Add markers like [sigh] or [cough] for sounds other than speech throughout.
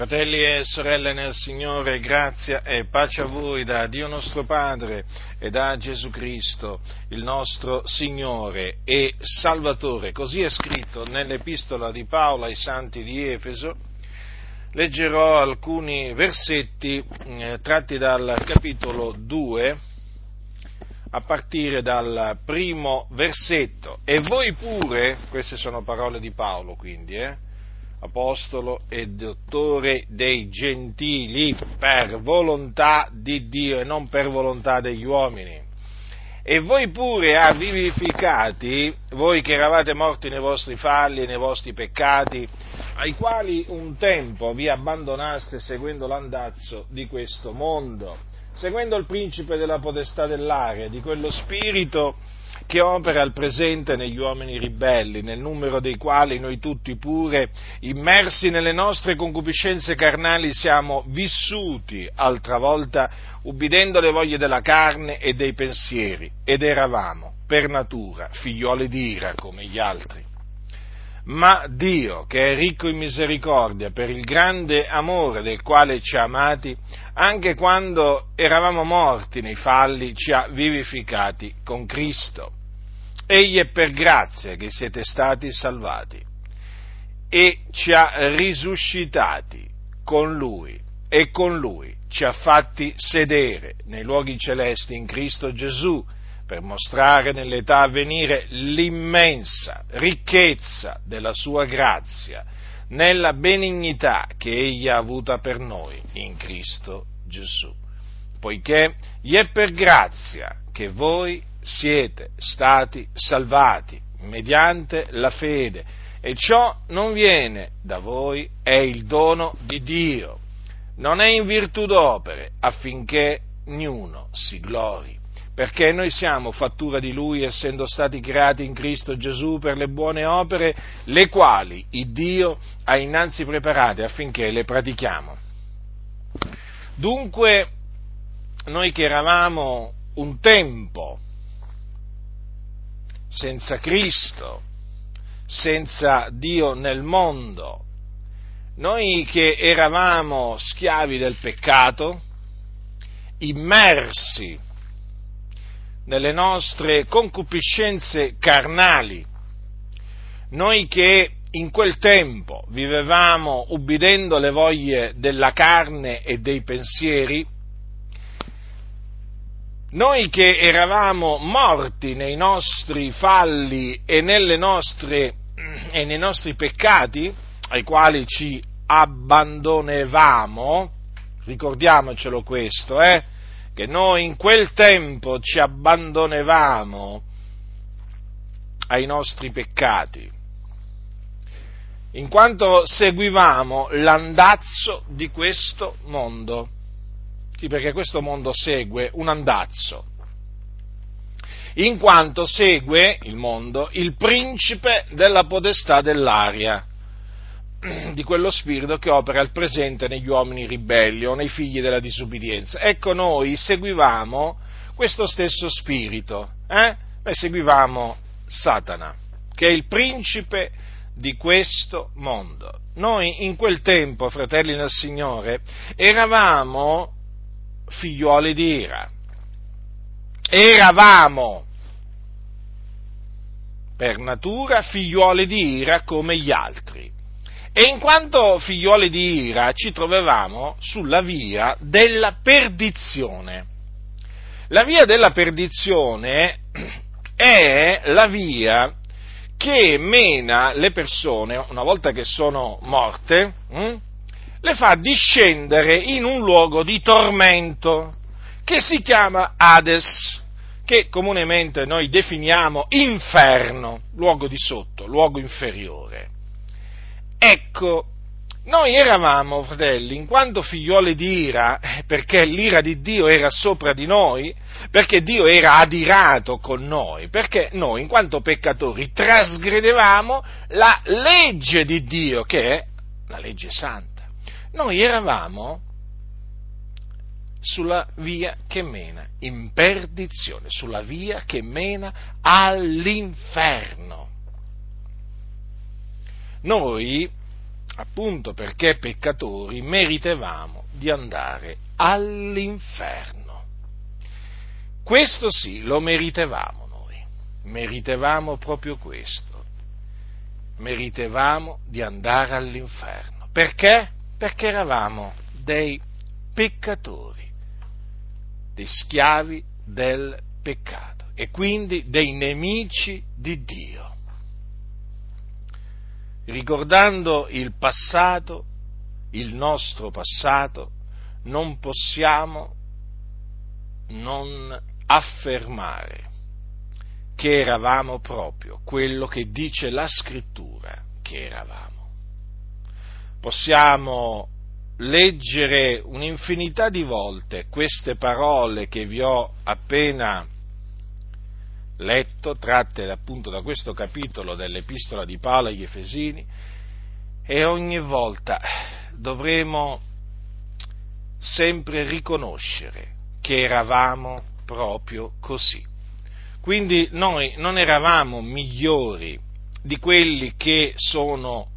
Fratelli e sorelle nel Signore, grazia e pace a voi da Dio nostro Padre e da Gesù Cristo, il nostro Signore e Salvatore. Così è scritto nell'epistola di Paolo ai santi di Efeso. Leggerò alcuni versetti eh, tratti dal capitolo 2 a partire dal primo versetto. E voi pure, queste sono parole di Paolo quindi, eh, apostolo e dottore dei gentili per volontà di Dio e non per volontà degli uomini. E voi pure ha vivificati, voi che eravate morti nei vostri falli e nei vostri peccati, ai quali un tempo vi abbandonaste seguendo l'andazzo di questo mondo, seguendo il principe della potestà dell'aria, di quello spirito che opera al presente negli uomini ribelli, nel numero dei quali noi tutti pure, immersi nelle nostre concupiscenze carnali, siamo vissuti altra volta ubbidendo le voglie della carne e dei pensieri, ed eravamo, per natura, figlioli di ira come gli altri. Ma Dio, che è ricco in misericordia, per il grande amore del quale ci ha amati, anche quando eravamo morti nei falli, ci ha vivificati con Cristo. Egli è per grazia che siete stati salvati e ci ha risuscitati con Lui e con Lui ci ha fatti sedere nei luoghi celesti in Cristo Gesù per mostrare nell'età a venire l'immensa ricchezza della sua grazia nella benignità che Egli ha avuta per noi in Cristo Gesù, poiché gli è per grazia che voi siete stati salvati mediante la fede e ciò non viene da voi, è il dono di Dio, non è in virtù d'opere affinché niuno si glori, perché noi siamo fattura di Lui essendo stati creati in Cristo Gesù per le buone opere, le quali il Dio ha innanzi preparate affinché le pratichiamo. Dunque, noi che eravamo un tempo senza Cristo, senza Dio nel mondo. Noi che eravamo schiavi del peccato, immersi nelle nostre concupiscenze carnali, noi che in quel tempo vivevamo ubbidendo le voglie della carne e dei pensieri, noi che eravamo morti nei nostri falli e, nostre, e nei nostri peccati, ai quali ci abbandonevamo, ricordiamocelo questo, eh, che noi in quel tempo ci abbandonevamo ai nostri peccati, in quanto seguivamo l'andazzo di questo mondo. Sì, perché questo mondo segue un andazzo, in quanto segue il mondo il principe della potestà dell'aria, [clears throat] di quello spirito che opera al presente negli uomini ribelli o nei figli della disubbidienza. Ecco, noi seguivamo questo stesso spirito, eh? noi seguivamo Satana, che è il principe di questo mondo. Noi in quel tempo, fratelli nel Signore, eravamo figliuoli di ira. Eravamo per natura figliuoli di ira come gli altri. E in quanto figliuoli di ira ci trovavamo sulla via della perdizione. La via della perdizione [clears throat] è la via che mena le persone, una volta che sono morte, hm, le fa discendere in un luogo di tormento che si chiama Hades, che comunemente noi definiamo inferno, luogo di sotto, luogo inferiore. Ecco, noi eravamo, fratelli, in quanto figlioli di ira, eh, perché l'ira di Dio era sopra di noi, perché Dio era adirato con noi, perché noi, in quanto peccatori, trasgredevamo la legge di Dio, che è la legge santa noi eravamo sulla via che mena in perdizione, sulla via che mena all'inferno. Noi appunto perché peccatori, meritevamo di andare all'inferno. Questo sì, lo meritevamo noi, meritevamo proprio questo, meritevamo di andare all'inferno. Perché? Perché eravamo dei peccatori, dei schiavi del peccato e quindi dei nemici di Dio. Ricordando il passato, il nostro passato, non possiamo non affermare che eravamo proprio quello che dice la scrittura che eravamo. Possiamo leggere un'infinità di volte queste parole che vi ho appena letto, tratte appunto da questo capitolo dell'Epistola di Paolo agli Efesini, e ogni volta dovremo sempre riconoscere che eravamo proprio così. Quindi noi non eravamo migliori di quelli che sono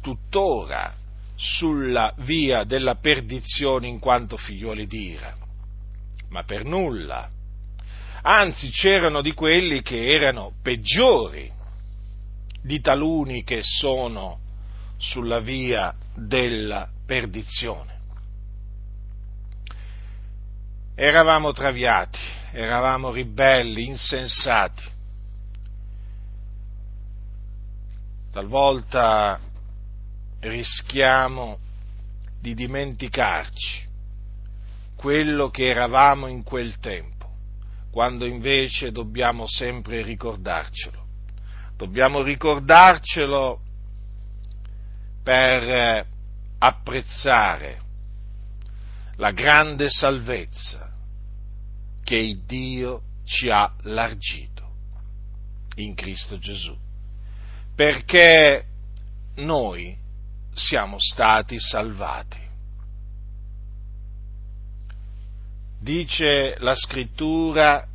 tuttora sulla via della perdizione in quanto figlioli di ira, ma per nulla. Anzi, c'erano di quelli che erano peggiori di taluni che sono sulla via della perdizione. Eravamo traviati, eravamo ribelli, insensati. Talvolta rischiamo di dimenticarci quello che eravamo in quel tempo, quando invece dobbiamo sempre ricordarcelo. Dobbiamo ricordarcelo per eh, apprezzare la grande salvezza che Dio ci ha largito in Cristo Gesù. Perché noi siamo stati salvati. Dice la scrittura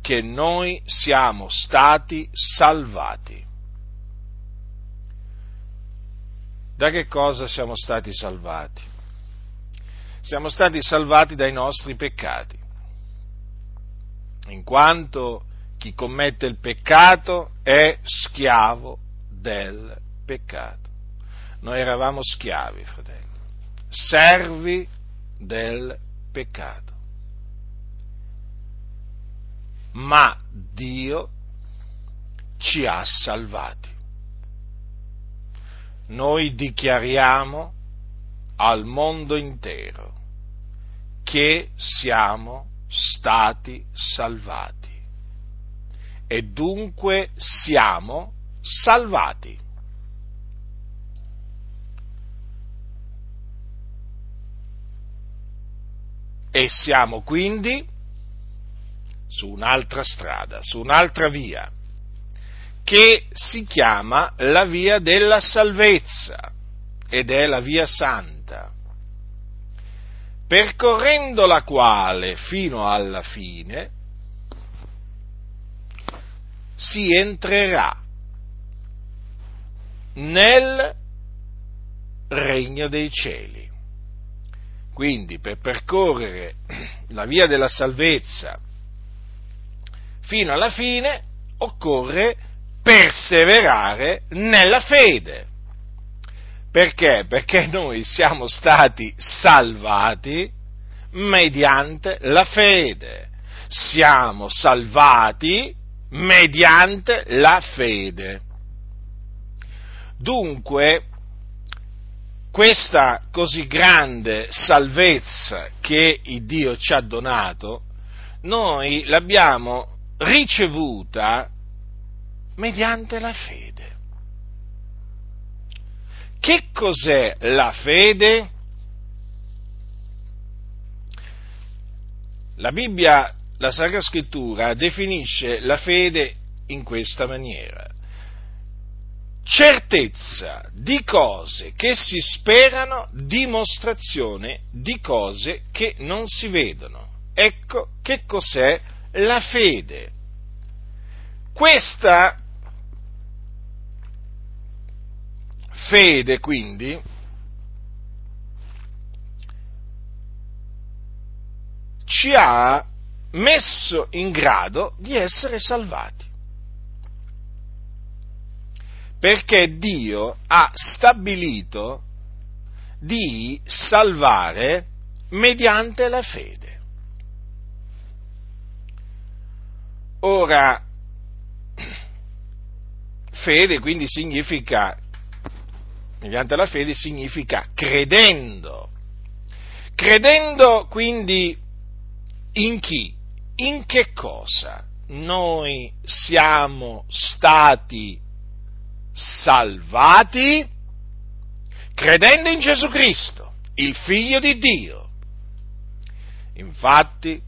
che noi siamo stati salvati. Da che cosa siamo stati salvati? Siamo stati salvati dai nostri peccati, in quanto chi commette il peccato è schiavo del peccato. Noi eravamo schiavi, fratelli, servi del peccato. Ma Dio ci ha salvati. Noi dichiariamo al mondo intero che siamo stati salvati e dunque siamo salvati. E siamo quindi su un'altra strada, su un'altra via, che si chiama la via della salvezza ed è la via santa, percorrendo la quale fino alla fine si entrerà nel regno dei cieli. Quindi per percorrere la via della salvezza fino alla fine occorre perseverare nella fede. Perché? Perché noi siamo stati salvati mediante la fede. Siamo salvati mediante la fede. Dunque, questa così grande salvezza che il Dio ci ha donato, noi l'abbiamo ricevuta mediante la fede. Che cos'è la fede? La Bibbia, la Sacra Scrittura, definisce la fede in questa maniera certezza di cose che si sperano, dimostrazione di cose che non si vedono. Ecco che cos'è la fede. Questa fede, quindi, ci ha messo in grado di essere salvati. Perché Dio ha stabilito di salvare mediante la fede. Ora, fede quindi significa, mediante la fede significa credendo. Credendo quindi in chi? In che cosa noi siamo stati salvati? Credendo in Gesù Cristo, il Figlio di Dio. Infatti,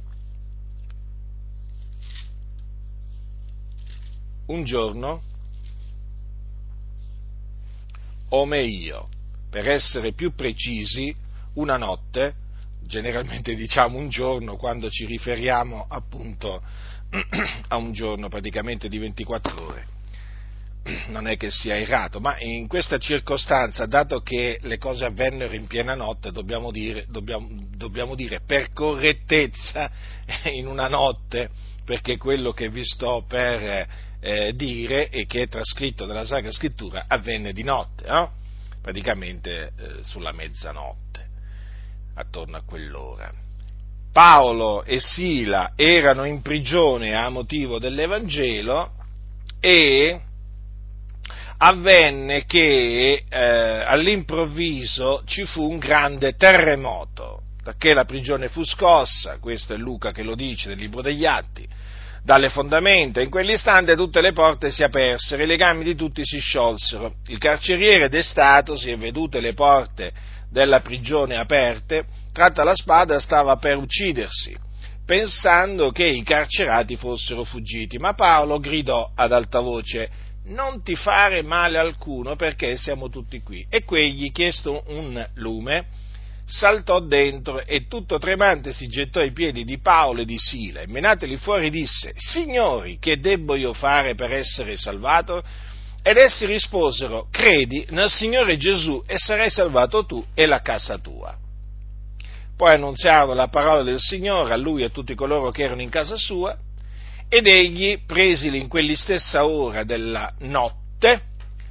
un giorno, o meglio, per essere più precisi, una notte, generalmente diciamo un giorno quando ci riferiamo appunto [clears throat] a un giorno praticamente di 24 ore. [clears throat] Non è che sia errato, ma in questa circostanza, dato che le cose avvennero in piena notte, dobbiamo dire, dobbiamo, dobbiamo dire per correttezza [laughs] in una notte, perché quello che vi sto per eh, dire e che è trascritto nella Sacra Scrittura avvenne di notte, no? praticamente eh, sulla mezzanotte attorno a quell'ora. Paolo e Sila erano in prigione a motivo dell'Evangelo e avvenne che eh, all'improvviso ci fu un grande terremoto, perché la prigione fu scossa, questo è Luca che lo dice nel libro degli Atti, dalle fondamenta. In quell'istante tutte le porte si apersero, i legami di tutti si sciolsero. Il carceriere destatosi e vedute le porte della prigione aperte, tratta la spada stava per uccidersi, pensando che i carcerati fossero fuggiti, ma Paolo gridò ad alta voce, non ti fare male alcuno perché siamo tutti qui. E quegli, chiesto un lume, saltò dentro e tutto tremante si gettò ai piedi di Paolo e di Sila e menateli fuori disse, Signori, che debbo io fare per essere salvato? Ed essi risposero, credi nel Signore Gesù e sarai salvato tu e la casa tua. Poi annunziarono la parola del Signore a lui e a tutti coloro che erano in casa sua, ed egli, presili in quell'istessa ora della notte,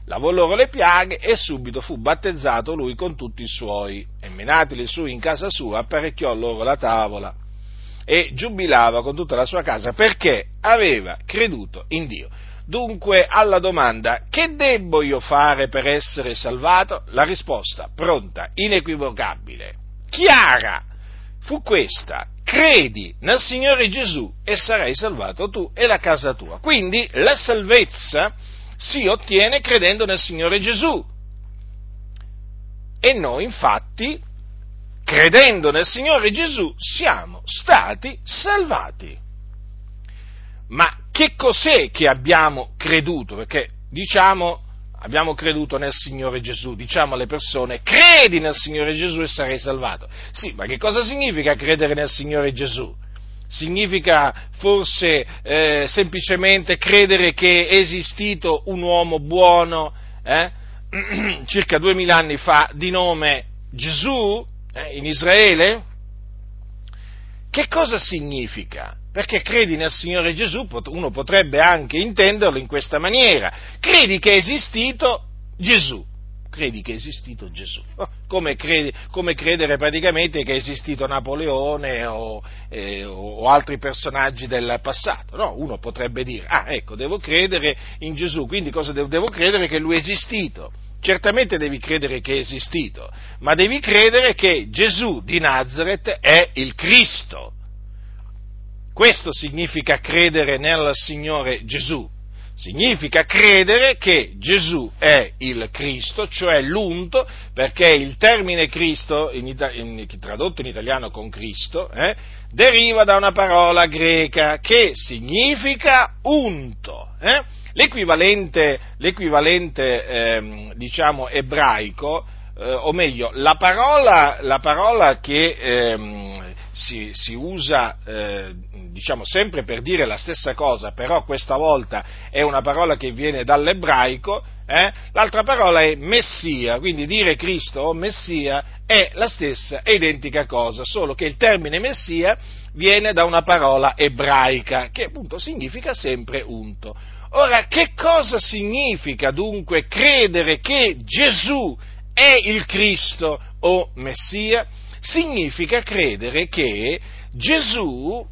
lavò loro le piaghe e subito fu battezzato lui con tutti i suoi, e menatili su in casa sua apparecchiò loro la tavola e giubilava con tutta la sua casa perché aveva creduto in Dio. Dunque, alla domanda che debbo io fare per essere salvato? La risposta pronta, inequivocabile, chiara, fu questa. Credi nel Signore Gesù e sarai salvato tu e la casa tua. Quindi la salvezza si ottiene credendo nel Signore Gesù. E noi infatti, credendo nel Signore Gesù, siamo stati salvati. Ma che cos'è che abbiamo creduto? Perché diciamo abbiamo creduto nel Signore Gesù, diciamo alle persone credi nel Signore Gesù e sarai salvato. Sì, ma che cosa significa credere nel Signore Gesù? Significa forse eh, semplicemente credere che è esistito un uomo buono eh, [clears throat] circa duemila anni fa di nome Gesù eh, in Israele? Che cosa significa? Perché credi nel Signore Gesù, uno potrebbe anche intenderlo in questa maniera. Credi che è esistito Gesù. Credi che è esistito Gesù. [laughs] Come, credi, come credere praticamente che è esistito Napoleone o, eh, o, altri personaggi del passato. No, uno potrebbe dire, ah ecco, devo credere in Gesù, quindi cosa devo, devo credere che lui è esistito. Certamente devi credere che è esistito, ma devi credere che Gesù di Nazareth è il Cristo questo significa credere nel Signore Gesù. Significa credere che Gesù è il Cristo, cioè l'unto, perché il termine Cristo, in, in, tradotto in italiano con Cristo, eh, deriva da una parola greca che significa unto. Eh? L'equivalente, l'equivalente ehm, diciamo, ebraico, eh, o meglio, la parola, la parola che ehm, si, si, usa eh, diciamo sempre per dire la stessa cosa, però questa volta è una parola che viene dall'ebraico, eh? l'altra parola è Messia, quindi dire Cristo o Messia è la stessa, è identica cosa, solo che il termine Messia viene da una parola ebraica, che appunto significa sempre unto. Ora, che cosa significa dunque credere che Gesù è il Cristo o Messia? Significa credere che Gesù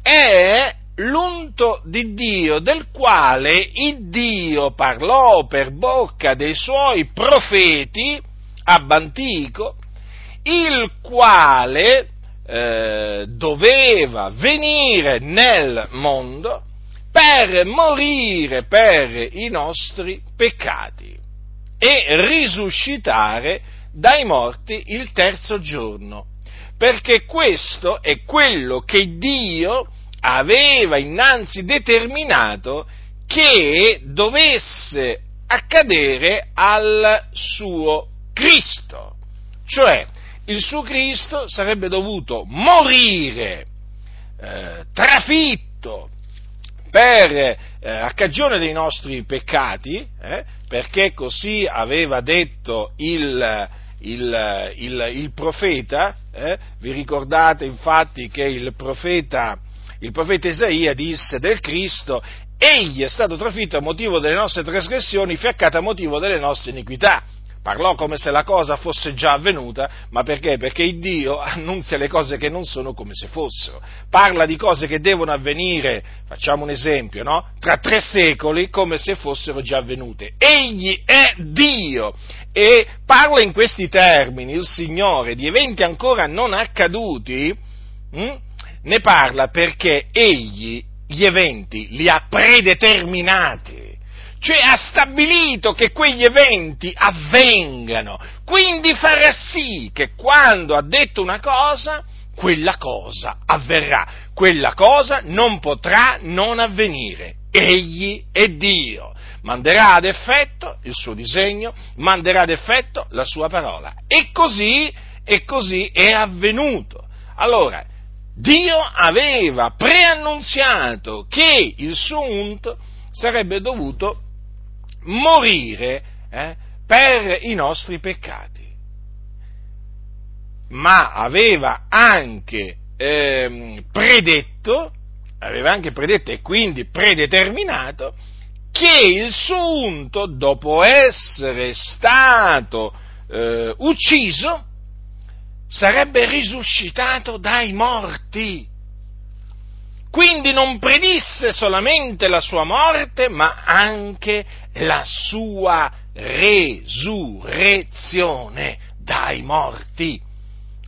è l'unto di Dio del quale il Dio parlò per bocca dei suoi profeti ab antico, il quale eh, doveva venire nel mondo per morire per i nostri peccati e risuscitare dai morti il terzo giorno, perché questo è quello che Dio aveva innanzi determinato che dovesse accadere al suo Cristo, cioè il suo Cristo sarebbe dovuto morire eh, trafitto per, eh, a cagione dei nostri peccati, eh, perché così aveva detto il, il, il, il profeta, eh, vi ricordate infatti che il profeta, il profeta Isaia disse del Cristo, egli è stato trafitto a motivo delle nostre trasgressioni, fiaccato a motivo delle nostre iniquità parlò come se la cosa fosse già avvenuta, ma perché? Perché Dio [laughs] annunzia le cose che non sono come se fossero, parla di cose che devono avvenire, facciamo un esempio, no? Tra tre secoli come se fossero già avvenute. Egli è Dio e parla in questi termini, il Signore, di eventi ancora non accaduti, hm? ne parla perché Egli gli eventi li ha predeterminati cioè ha stabilito che quegli eventi avvengano, quindi farà sì che quando ha detto una cosa, quella cosa avverrà, quella cosa non potrà non avvenire. Egli è Dio, manderà ad effetto il suo disegno, manderà ad effetto la sua parola. E così, e così è avvenuto. Allora, Dio aveva preannunziato che il suo unto sarebbe dovuto morire eh, per i nostri peccati, ma aveva anche eh, predetto, aveva anche predetto e quindi predeterminato che il suo unto, dopo essere stato eh, ucciso, sarebbe risuscitato dai morti. Quindi non predisse solamente la sua morte, ma anche la sua resurrezione dai morti.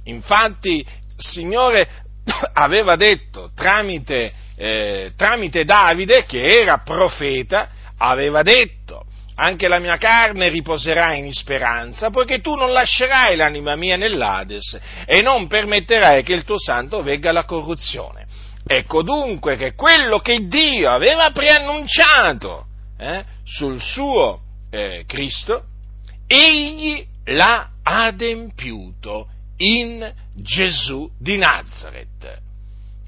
Infatti il Signore [coughs] aveva detto tramite, eh, tramite Davide, che era profeta, aveva detto anche la mia carne riposerà in speranza, poiché tu non lascerai l'anima mia nell'Ades e non permetterai che il tuo santo vegga alla corruzione. Ecco dunque che quello che Dio aveva preannunciato eh, sul suo eh, Cristo, egli l'ha adempiuto in Gesù di Nazareth.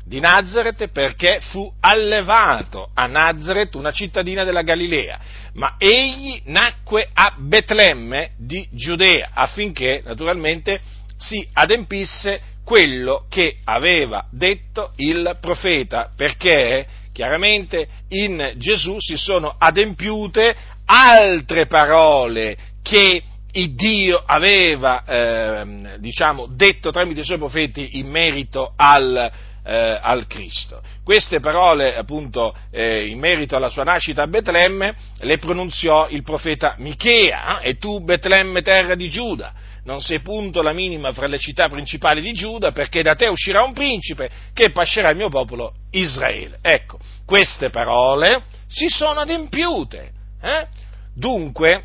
Di Nazareth perché fu allevato a Nazareth, una cittadina della Galilea, ma egli nacque a Betlemme di Giudea affinché naturalmente si adempisse quello che aveva detto il profeta, perché chiaramente in Gesù si sono adempiute altre parole che il Dio aveva eh, diciamo, detto tramite i suoi profeti in merito al, eh, al Cristo. Queste parole, appunto, eh, in merito alla sua nascita a Betlemme, le pronunziò il profeta Michea, eh, e tu Betlemme terra di Giuda, non sei punto la minima fra le città principali di Giuda, perché da te uscirà un principe che pascerà il mio popolo Israele. Ecco, queste parole si sono adempiute. Eh? Dunque,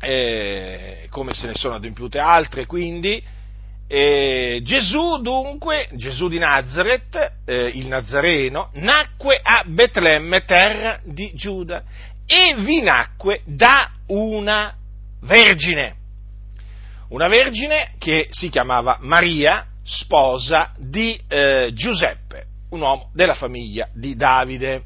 eh, come se ne sono adempiute altre, quindi, eh, Gesù dunque, Gesù di Nazareth, eh, il Nazareno, nacque a Betlemme, terra di Giuda, e vi nacque da una vergine una vergine che si chiamava Maria, sposa di eh, Giuseppe. un uomo della famiglia di Davide.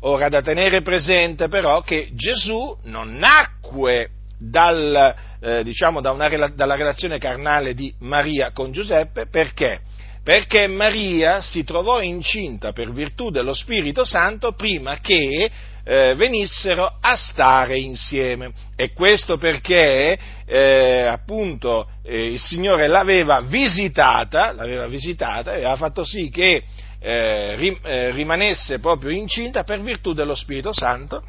Ora da tenere presente però che Gesù non nacque dal, eh, diciamo, da una, dalla relazione carnale di Maria con Giuseppe perché? Perché Maria si trovò incinta per virtù dello Spirito Santo prima che eh, venissero a stare insieme. E questo perché eh, appunto eh, il Signore l'aveva visitata, l'aveva visitata e aveva fatto sì che eh, eh, rimanesse proprio incinta per virtù dello Spirito Santo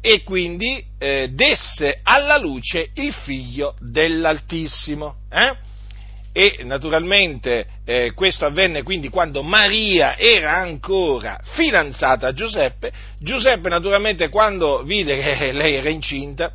e quindi eh, desse alla luce il figlio dell'Altissimo. Eh? E naturalmente eh, questo avvenne quindi quando Maria era ancora fidanzata a Giuseppe. Giuseppe naturalmente quando vide che [laughs] lei era incinta,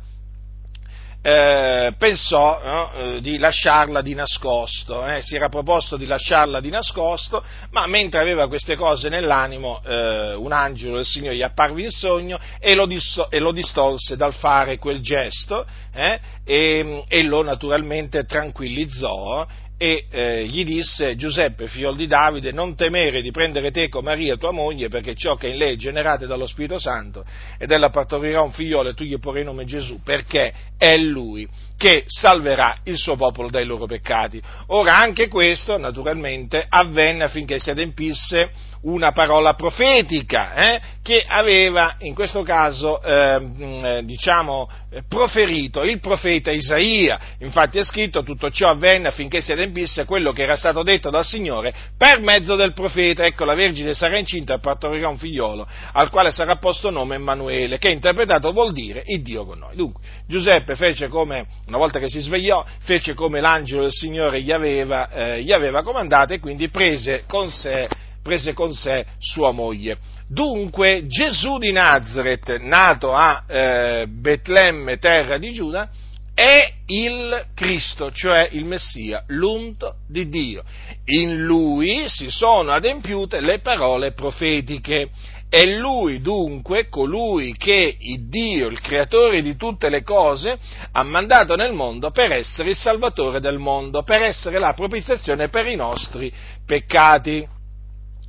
eh, pensò no, eh, di lasciarla di nascosto, eh, si era proposto di lasciarla di nascosto, ma mentre aveva queste cose nell'animo, eh, un angelo del Signore gli apparve in sogno e lo, disso, e lo distolse dal fare quel gesto eh, e, e, lo naturalmente tranquillizzò e eh, gli disse Giuseppe, figlio di Davide, non temere di prendere teco Maria tua moglie, perché ciò che in lei è generato dallo Spirito Santo, ed ella partorirà un figliolo e tu gli porrai nome Gesù, perché è lui che salverà il suo popolo dai loro peccati. Ora anche questo, naturalmente, avvenne affinché si adempisse una parola profetica eh, che aveva in questo caso ehm, eh, diciamo, proferito il profeta Isaia. Infatti è scritto tutto ciò avvenne affinché si adempisse quello che era stato detto dal Signore per mezzo del profeta. Ecco, la Vergine sarà incinta e partorirà un figliolo al quale sarà posto nome Emanuele, che interpretato vuol dire il Dio con noi. Dunque, Giuseppe fece come, una volta che si svegliò, fece come l'angelo del Signore gli aveva, eh, gli aveva comandato e quindi prese con sé prese con sé sua moglie. Dunque Gesù di Nazareth, nato a eh, Betlemme, terra di Giuda, è il Cristo, cioè il Messia, l'unto di Dio. In lui si sono adempiute le parole profetiche. È lui dunque colui che il Dio, il creatore di tutte le cose, ha mandato nel mondo per essere il salvatore del mondo, per essere la propiziazione per i nostri peccati.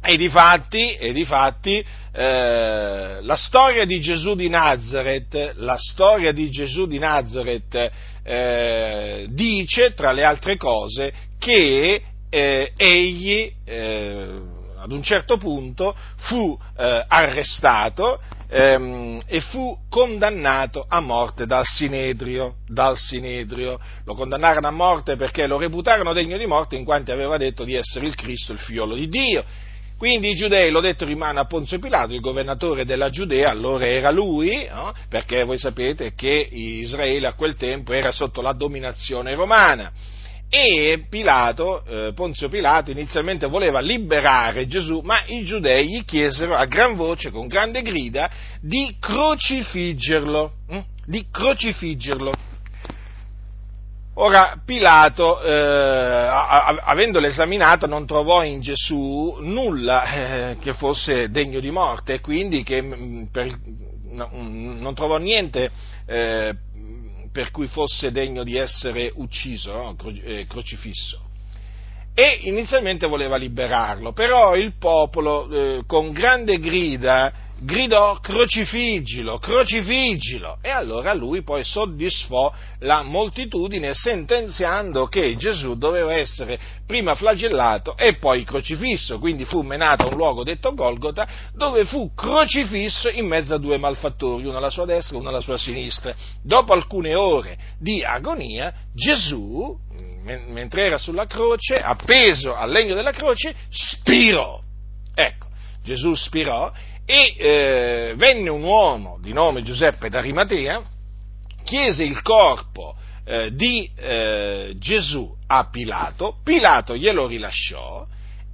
E di fatti, e di fatti eh, la storia di Gesù di Nazareth, la storia di Gesù di Nazareth eh, dice, tra le altre cose, che eh, egli eh, ad un certo punto fu eh, arrestato ehm, e fu condannato a morte dal Sinedrio, dal Sinedrio. Lo condannarono a morte perché lo reputarono degno di morte in quanto aveva detto di essere il Cristo, il figliolo di Dio quindi i giudei, l'ho detto, rimane a Ponzio Pilato, il governatore della Giudea, allora era lui, no? perché voi sapete che Israele a quel tempo era sotto la dominazione romana. E Pilato, eh, Ponzio Pilato, inizialmente voleva liberare Gesù, ma i giudei gli chiesero a gran voce, con grande grida, di crocifiggerlo. Hm? Di crocifiggerlo. Ora Pilato, eh, avendolo esaminato, non trovò in Gesù nulla eh, che fosse degno di morte quindi che, mm, per, no, mm, non trovò niente eh, per cui fosse degno di essere ucciso, no? Cro- eh, crocifisso. E inizialmente voleva liberarlo, però il popolo eh, con grande grida gridò crocifiggilo, crocifiggilo. E allora lui poi soddisfò la moltitudine sentenziando che Gesù doveva essere prima flagellato e poi crocifisso. Quindi fu menato a un luogo detto Golgota dove fu crocifisso in mezzo a due malfattori, uno alla sua destra e uno alla sua sinistra. Dopo alcune ore di agonia Gesù, mentre era sulla croce, appeso al legno della croce, spirò. Ecco, Gesù spirò e eh, venne un uomo di nome Giuseppe d'Arimatea, chiese il corpo eh, di eh, Gesù a Pilato, Pilato glielo rilasciò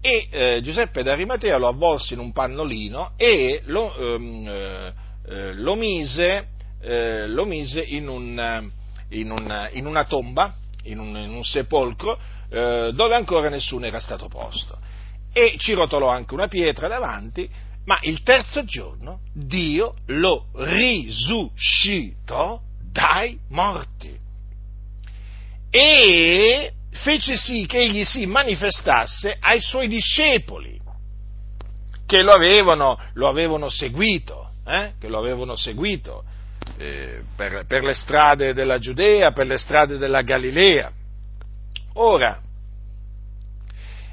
e eh, Giuseppe d'Arimatea lo avvolse in un pannolino e lo, ehm, eh, eh, lo mise, lo mise in, un, in, un, in, una tomba, in un, in un sepolcro, dove ancora nessuno era stato posto. E ci rotolò anche una pietra davanti, ma il terzo giorno Dio lo risuscitò dai morti e fece sì che egli si manifestasse ai suoi discepoli. che lo avevano, lo avevano seguito, eh? che lo avevano seguito eh, per, per le strade della Giudea, per le strade della Galilea. Ora,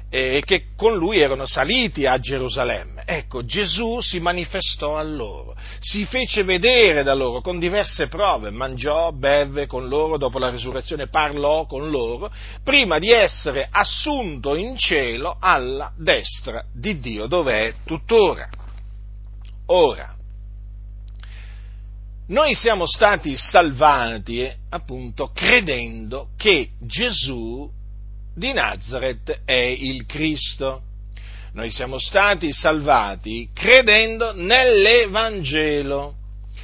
e che con lui erano saliti a Gerusalemme. Ecco, Gesù si manifestò a loro, si fece vedere da loro con diverse prove, mangiò, beve con loro, dopo la risurrezione parlò con loro, prima di essere assunto in cielo alla destra di Dio, dove è tuttora. Ora, noi siamo stati salvati appunto credendo che Gesù di Nazareth è il Cristo. Noi siamo stati salvati credendo nell'Evangelo.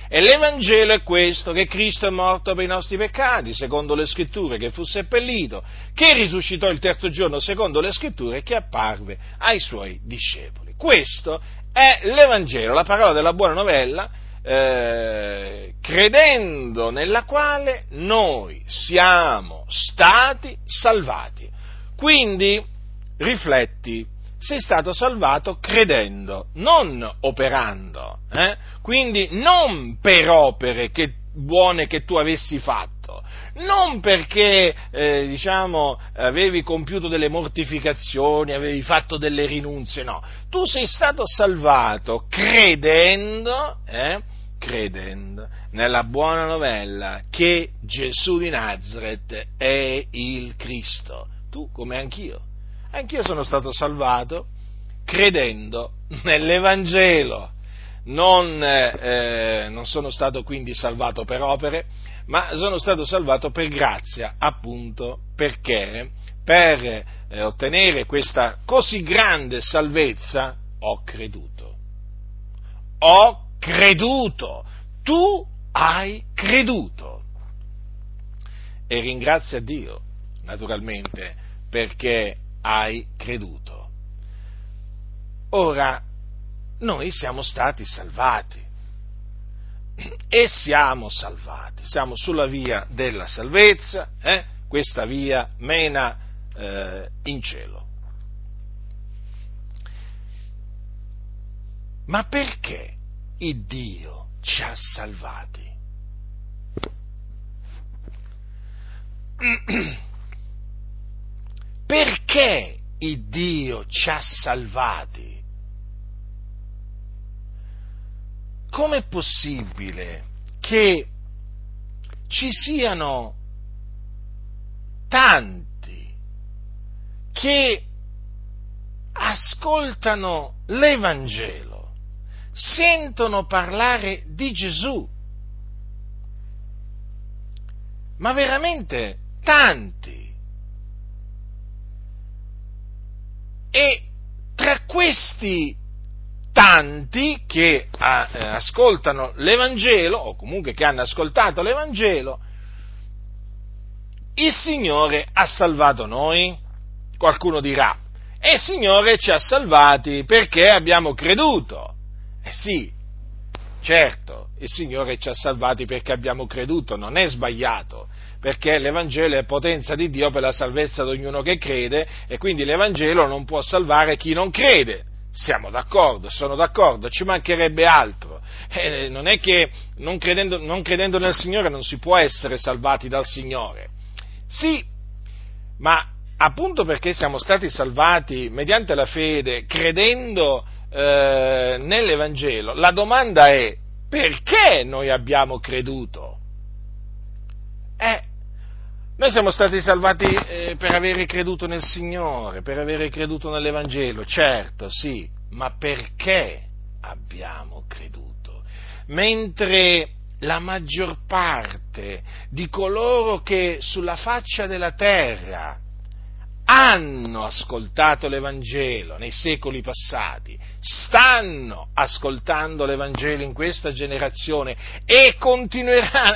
E l'Evangelo è questo, che Cristo è morto per i nostri peccati, secondo le scritture, che fu seppellito, che risuscitò il terzo giorno, secondo le scritture, che apparve ai suoi discepoli. Questo è l'Evangelo, la parola della buona novella, eh, credendo nella quale noi siamo stati salvati. Quindi rifletti, sei stato salvato credendo, non operando, eh? quindi non per opere che, buone che tu avessi fatto, non perché eh, diciamo, avevi compiuto delle mortificazioni, avevi fatto delle rinunzie, no, tu sei stato salvato credendo, eh? credendo nella buona novella che Gesù di Nazareth è il Cristo tu come anch'io. Anch'io sono stato salvato credendo nell'Evangelo. Non, eh, non, sono stato quindi salvato per opere, ma sono stato salvato per grazia, appunto perché per eh, ottenere questa così grande salvezza ho creduto. Ho creduto. Tu hai creduto. E ringrazia Dio, naturalmente, perché hai creduto. Ora, noi siamo stati salvati e siamo salvati, siamo sulla via della salvezza, eh? questa via mena eh, in cielo. Ma perché il Dio ci ha salvati? [clears throat] Perché il Dio ci ha salvati? Com'è possibile che ci siano tanti che ascoltano l'Evangelo, sentono parlare di Gesù, ma veramente tanti, E tra questi tanti che ah, eh, ascoltano l'Evangelo, o comunque che hanno ascoltato l'Evangelo, il Signore ha salvato noi? Qualcuno dirà, e il Signore ci ha salvati perché abbiamo creduto. Eh sì, certo, il Signore ci ha salvati perché abbiamo creduto, non è sbagliato, perché l'Evangelo è potenza di Dio per la salvezza di ognuno che crede e quindi l'Evangelo non può salvare chi non crede. Siamo d'accordo, sono d'accordo, ci mancherebbe altro. Eh, non è che non credendo, non credendo nel Signore non si può essere salvati dal Signore. Sì, ma appunto perché siamo stati salvati mediante la fede, credendo eh, nell'Evangelo, la domanda è perché noi abbiamo creduto? Eh, noi siamo stati salvati eh, per avere creduto nel Signore, per avere creduto nell'Evangelo, certo, sì, ma perché abbiamo creduto? Mentre la maggior parte di coloro che sulla faccia della terra hanno ascoltato l'Evangelo nei secoli passati, stanno ascoltando l'Evangelo in questa generazione e continueranno,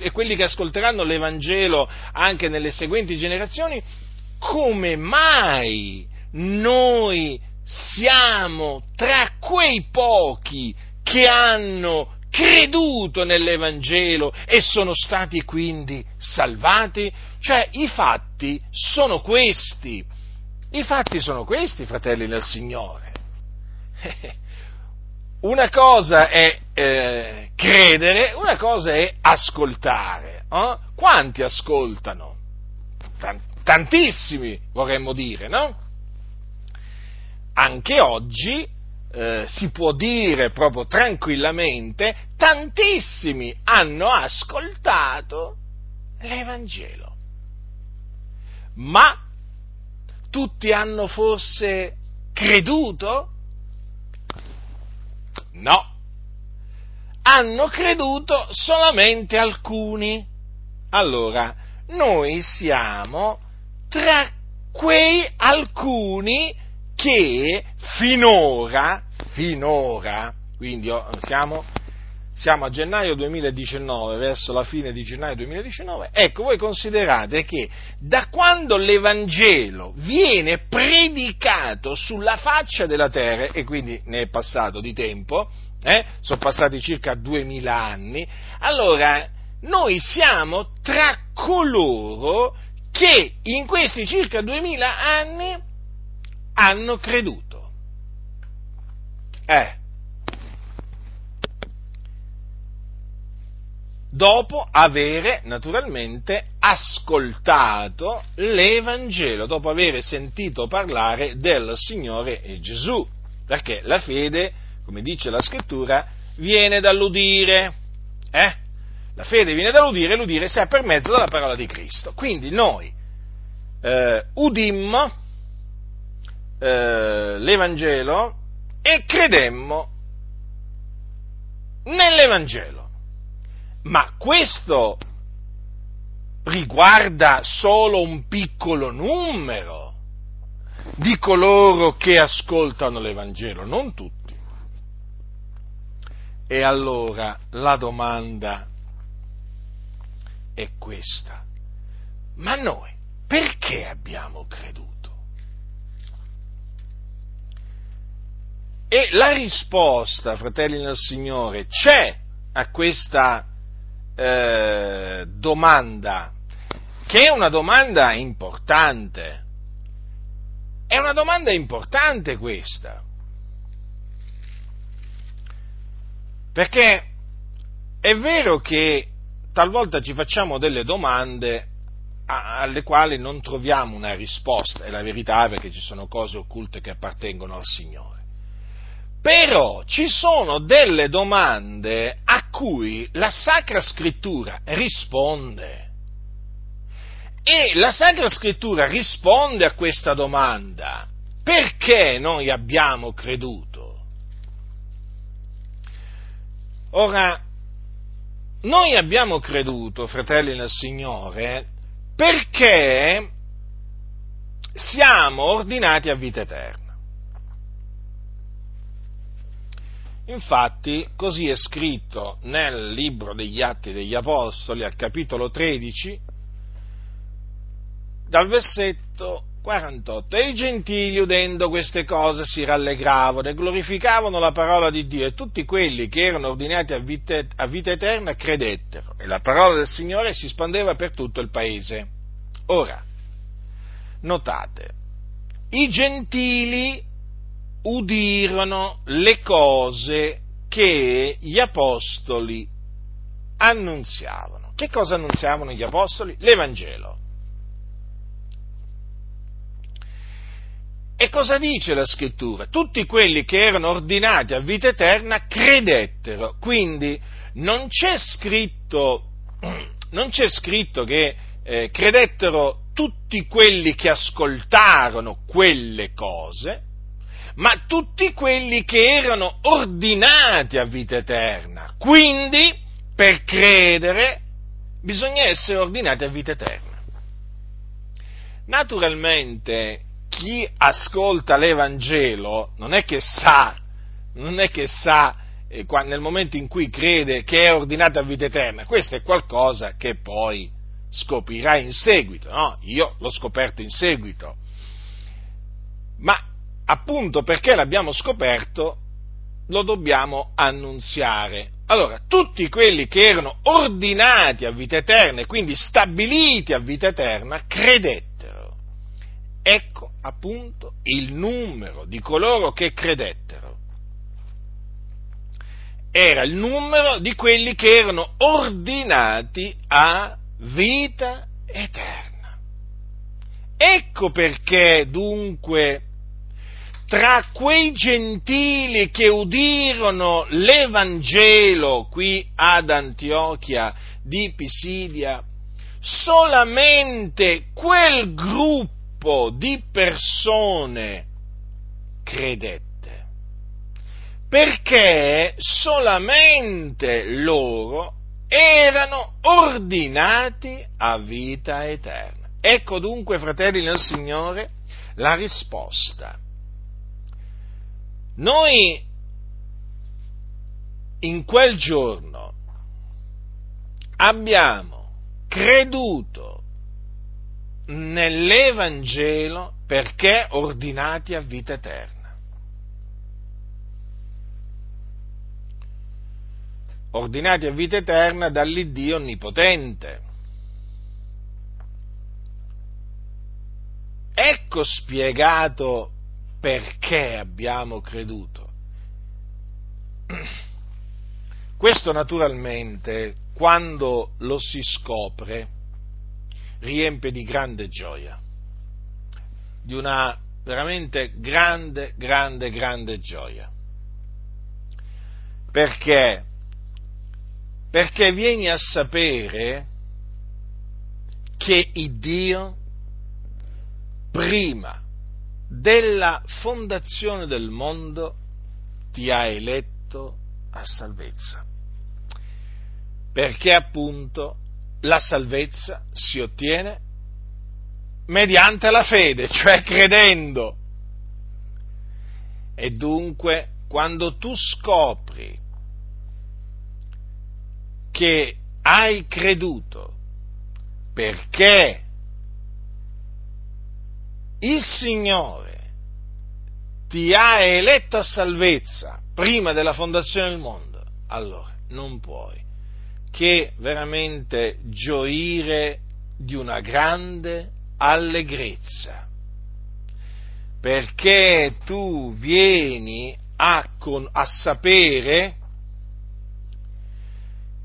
e quelli che ascolteranno l'Evangelo anche nelle seguenti generazioni, come mai noi siamo tra quei pochi che hanno creduto nell'Evangelo e sono stati quindi salvati? Cioè i fatti sono questi, i fatti sono questi, fratelli del Signore. [laughs] una cosa è eh, credere, una cosa è ascoltare. Eh? Quanti ascoltano? Tantissimi, vorremmo dire, no? Anche oggi eh, si può dire proprio tranquillamente, tantissimi hanno ascoltato l'Evangelo. Ma tutti hanno forse creduto? No, hanno creduto solamente alcuni. Allora, noi siamo tra quei alcuni che finora, finora, quindi oh, siamo, siamo, a gennaio 2019, verso la fine di gennaio 2019, ecco, voi considerate che da quando l'Evangelo viene predicato sulla faccia della terra, e quindi ne è passato di tempo, eh, sono passati circa 2000 anni, allora noi siamo tra coloro che in questi circa 2000 anni hanno creduto. Eh. Dopo avere naturalmente ascoltato l'Evangelo, dopo aver sentito parlare del Signore Gesù, perché la fede, come dice la scrittura, viene dall'udire. Eh? La fede viene dall'udire e l'udire si ha per mezzo della parola di Cristo. Quindi noi eh, udimmo eh, l'Evangelo e credemmo nell'Evangelo. Ma questo riguarda solo un piccolo numero di coloro che ascoltano l'Evangelo, non tutti. E allora la domanda è questa. Ma noi perché abbiamo creduto? E la risposta, fratelli nel Signore, c'è a questa eh, domanda, che è una domanda importante. È una domanda importante questa. Perché è vero che talvolta ci facciamo delle domande alle quali non troviamo una risposta, è la verità perché ci sono cose occulte che appartengono al Signore. Però ci sono delle domande a cui la Sacra Scrittura risponde. E la Sacra Scrittura risponde a questa domanda. Perché noi abbiamo creduto? Ora, noi abbiamo creduto, fratelli nel Signore, perché siamo ordinati a vita eterna. Infatti, così è scritto nel libro degli Atti degli Apostoli, al capitolo 13, dal versetto 48. E i gentili, udendo queste cose, si rallegravano e glorificavano la parola di Dio, e tutti quelli che erano ordinati a vita, a vita eterna credettero, e la parola del Signore si spandeva per tutto il paese. Ora, notate, i gentili udirono le cose che gli apostoli annunziavano. Che cosa annunziavano gli apostoli? L'Evangelo. E cosa dice la scrittura? Tutti quelli che erano ordinati a vita eterna credettero, quindi non c'è scritto, [clears throat] non c'è scritto che eh, credettero tutti quelli che ascoltarono quelle cose, ma tutti quelli che erano ordinati a vita eterna. Quindi, per credere, bisogna essere ordinati a vita eterna. Naturalmente, chi ascolta l'Evangelo non è che sa, non è che sa eh, nel momento in cui crede che è ordinato a vita eterna, questo è qualcosa che poi scoprirà in seguito, no? Io l'ho scoperto in seguito. Ma appunto perché l'abbiamo scoperto, lo dobbiamo annunziare. Allora, tutti quelli che erano ordinati a vita eterna e quindi stabiliti a vita eterna, credettero. Ecco appunto il numero di coloro che credettero. era il numero di quelli che erano ordinati a vita eterna. Ecco perché dunque tra quei gentili che udirono l'Evangelo qui ad Antiochia di Pisidia, solamente quel gruppo di persone credette perché solamente loro erano ordinati a vita eterna. Ecco dunque, fratelli nel Signore, la risposta. Noi in quel giorno abbiamo creduto nell'Evangelo perché ordinati a vita eterna. ordinati a vita eterna dall'Iddio Onnipotente. Ecco spiegato perché abbiamo creduto. Questo naturalmente, quando lo si scopre, riempie di grande gioia, di una veramente grande, grande, grande gioia. Perché? perché vieni a sapere che il Dio, prima della fondazione del mondo, ti ha eletto a salvezza. Perché appunto la salvezza si ottiene mediante la fede, cioè credendo. E dunque, quando tu scopri che hai creduto perché il Signore ti ha eletto a salvezza prima della fondazione del mondo, allora non puoi che veramente gioire di una grande allegrezza, perché tu vieni a, con, a sapere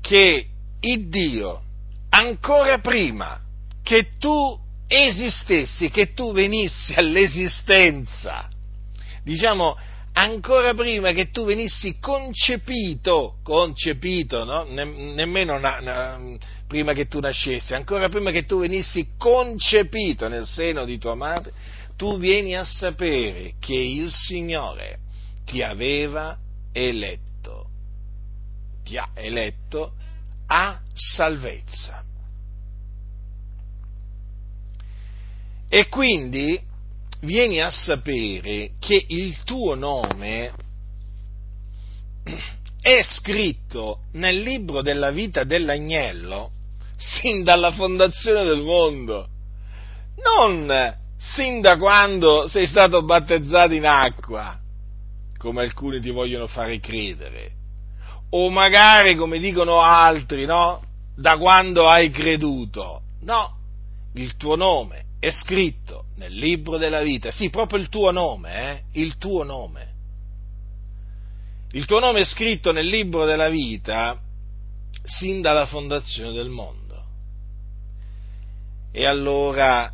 che il Dio, ancora prima che tu esistessi, che tu venissi all'esistenza, diciamo, ancora prima che tu venissi concepito, concepito, no? Ne, nemmeno na, na, prima che tu nascessi, ancora prima che tu venissi concepito nel seno di tua madre, tu vieni a sapere che il Signore ti aveva eletto ti ha eletto a salvezza. E quindi vieni a sapere che il tuo nome è scritto nel libro della vita dell'agnello sin dalla fondazione del mondo, non sin da quando sei stato battezzato in acqua, come alcuni ti vogliono fare credere, o magari, come dicono altri, no? Da quando hai creduto. No, il tuo nome è scritto nel libro della vita. Sì, proprio il tuo nome, eh? Il tuo nome. Il tuo nome è scritto nel libro della vita sin dalla fondazione del mondo. E allora,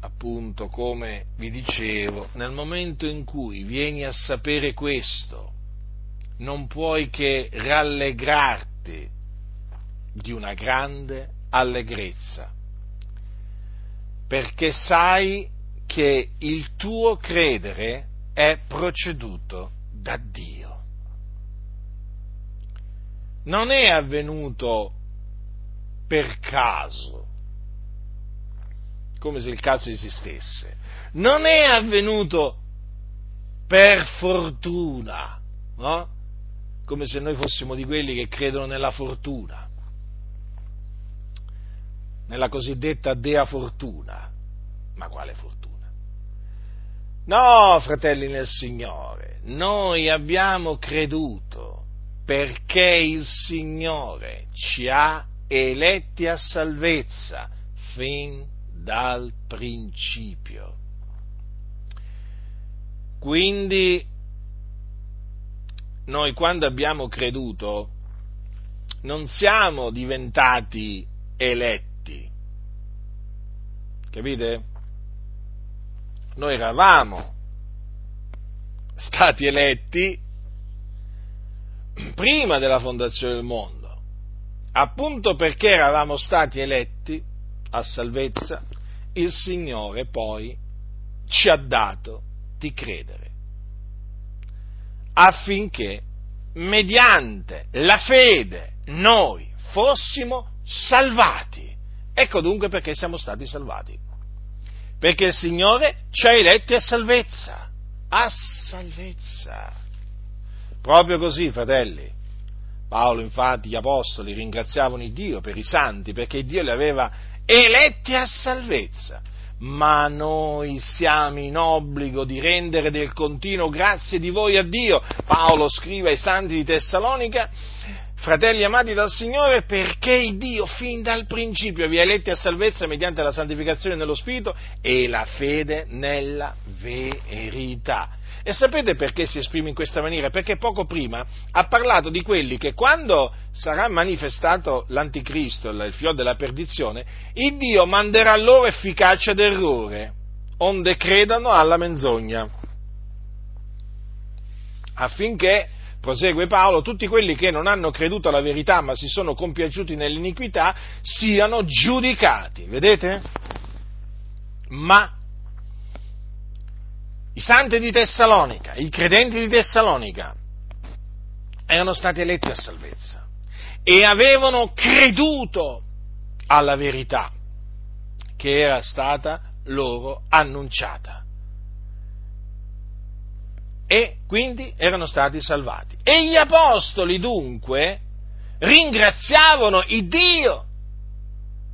appunto, come vi dicevo, nel momento in cui vieni a sapere questo, non puoi che rallegrarti di una grande allegrezza, perché sai che il tuo credere è proceduto da Dio. Non è avvenuto per caso, come se il caso esistesse, non è avvenuto per fortuna, no? come se noi fossimo di quelli che credono nella fortuna, nella cosiddetta dea fortuna. Ma quale fortuna? No, fratelli nel Signore, noi abbiamo creduto perché il Signore ci ha eletti a salvezza fin dal principio. Quindi noi quando abbiamo creduto non siamo diventati eletti, capite? Noi eravamo stati eletti prima della fondazione del mondo, appunto perché eravamo stati eletti a salvezza, il Signore poi ci ha dato di credere affinché mediante la fede noi fossimo salvati. Ecco dunque perché siamo stati salvati. Perché il Signore ci ha eletti a salvezza. A salvezza. Proprio così, fratelli. Paolo, infatti, gli apostoli ringraziavano il Dio per i santi perché Dio li aveva eletti a salvezza ma noi siamo in obbligo di rendere del continuo grazie di voi a Dio. Paolo scrive ai santi di Tessalonica, fratelli amati dal Signore, perché Dio fin dal principio vi ha eletti a salvezza mediante la santificazione nello Spirito e la fede nella verità. E sapete perché si esprime in questa maniera? Perché poco prima ha parlato di quelli che quando sarà manifestato l'anticristo, il figlio della perdizione, il Dio manderà loro efficacia d'errore, onde credano alla menzogna. Affinché, prosegue Paolo, tutti quelli che non hanno creduto alla verità ma si sono compiaciuti nell'iniquità siano giudicati. Vedete? Ma i santi di Tessalonica, i credenti di Tessalonica, erano stati eletti a salvezza e avevano creduto alla verità che era stata loro annunciata. E quindi erano stati salvati. E gli apostoli dunque ringraziavano il Dio,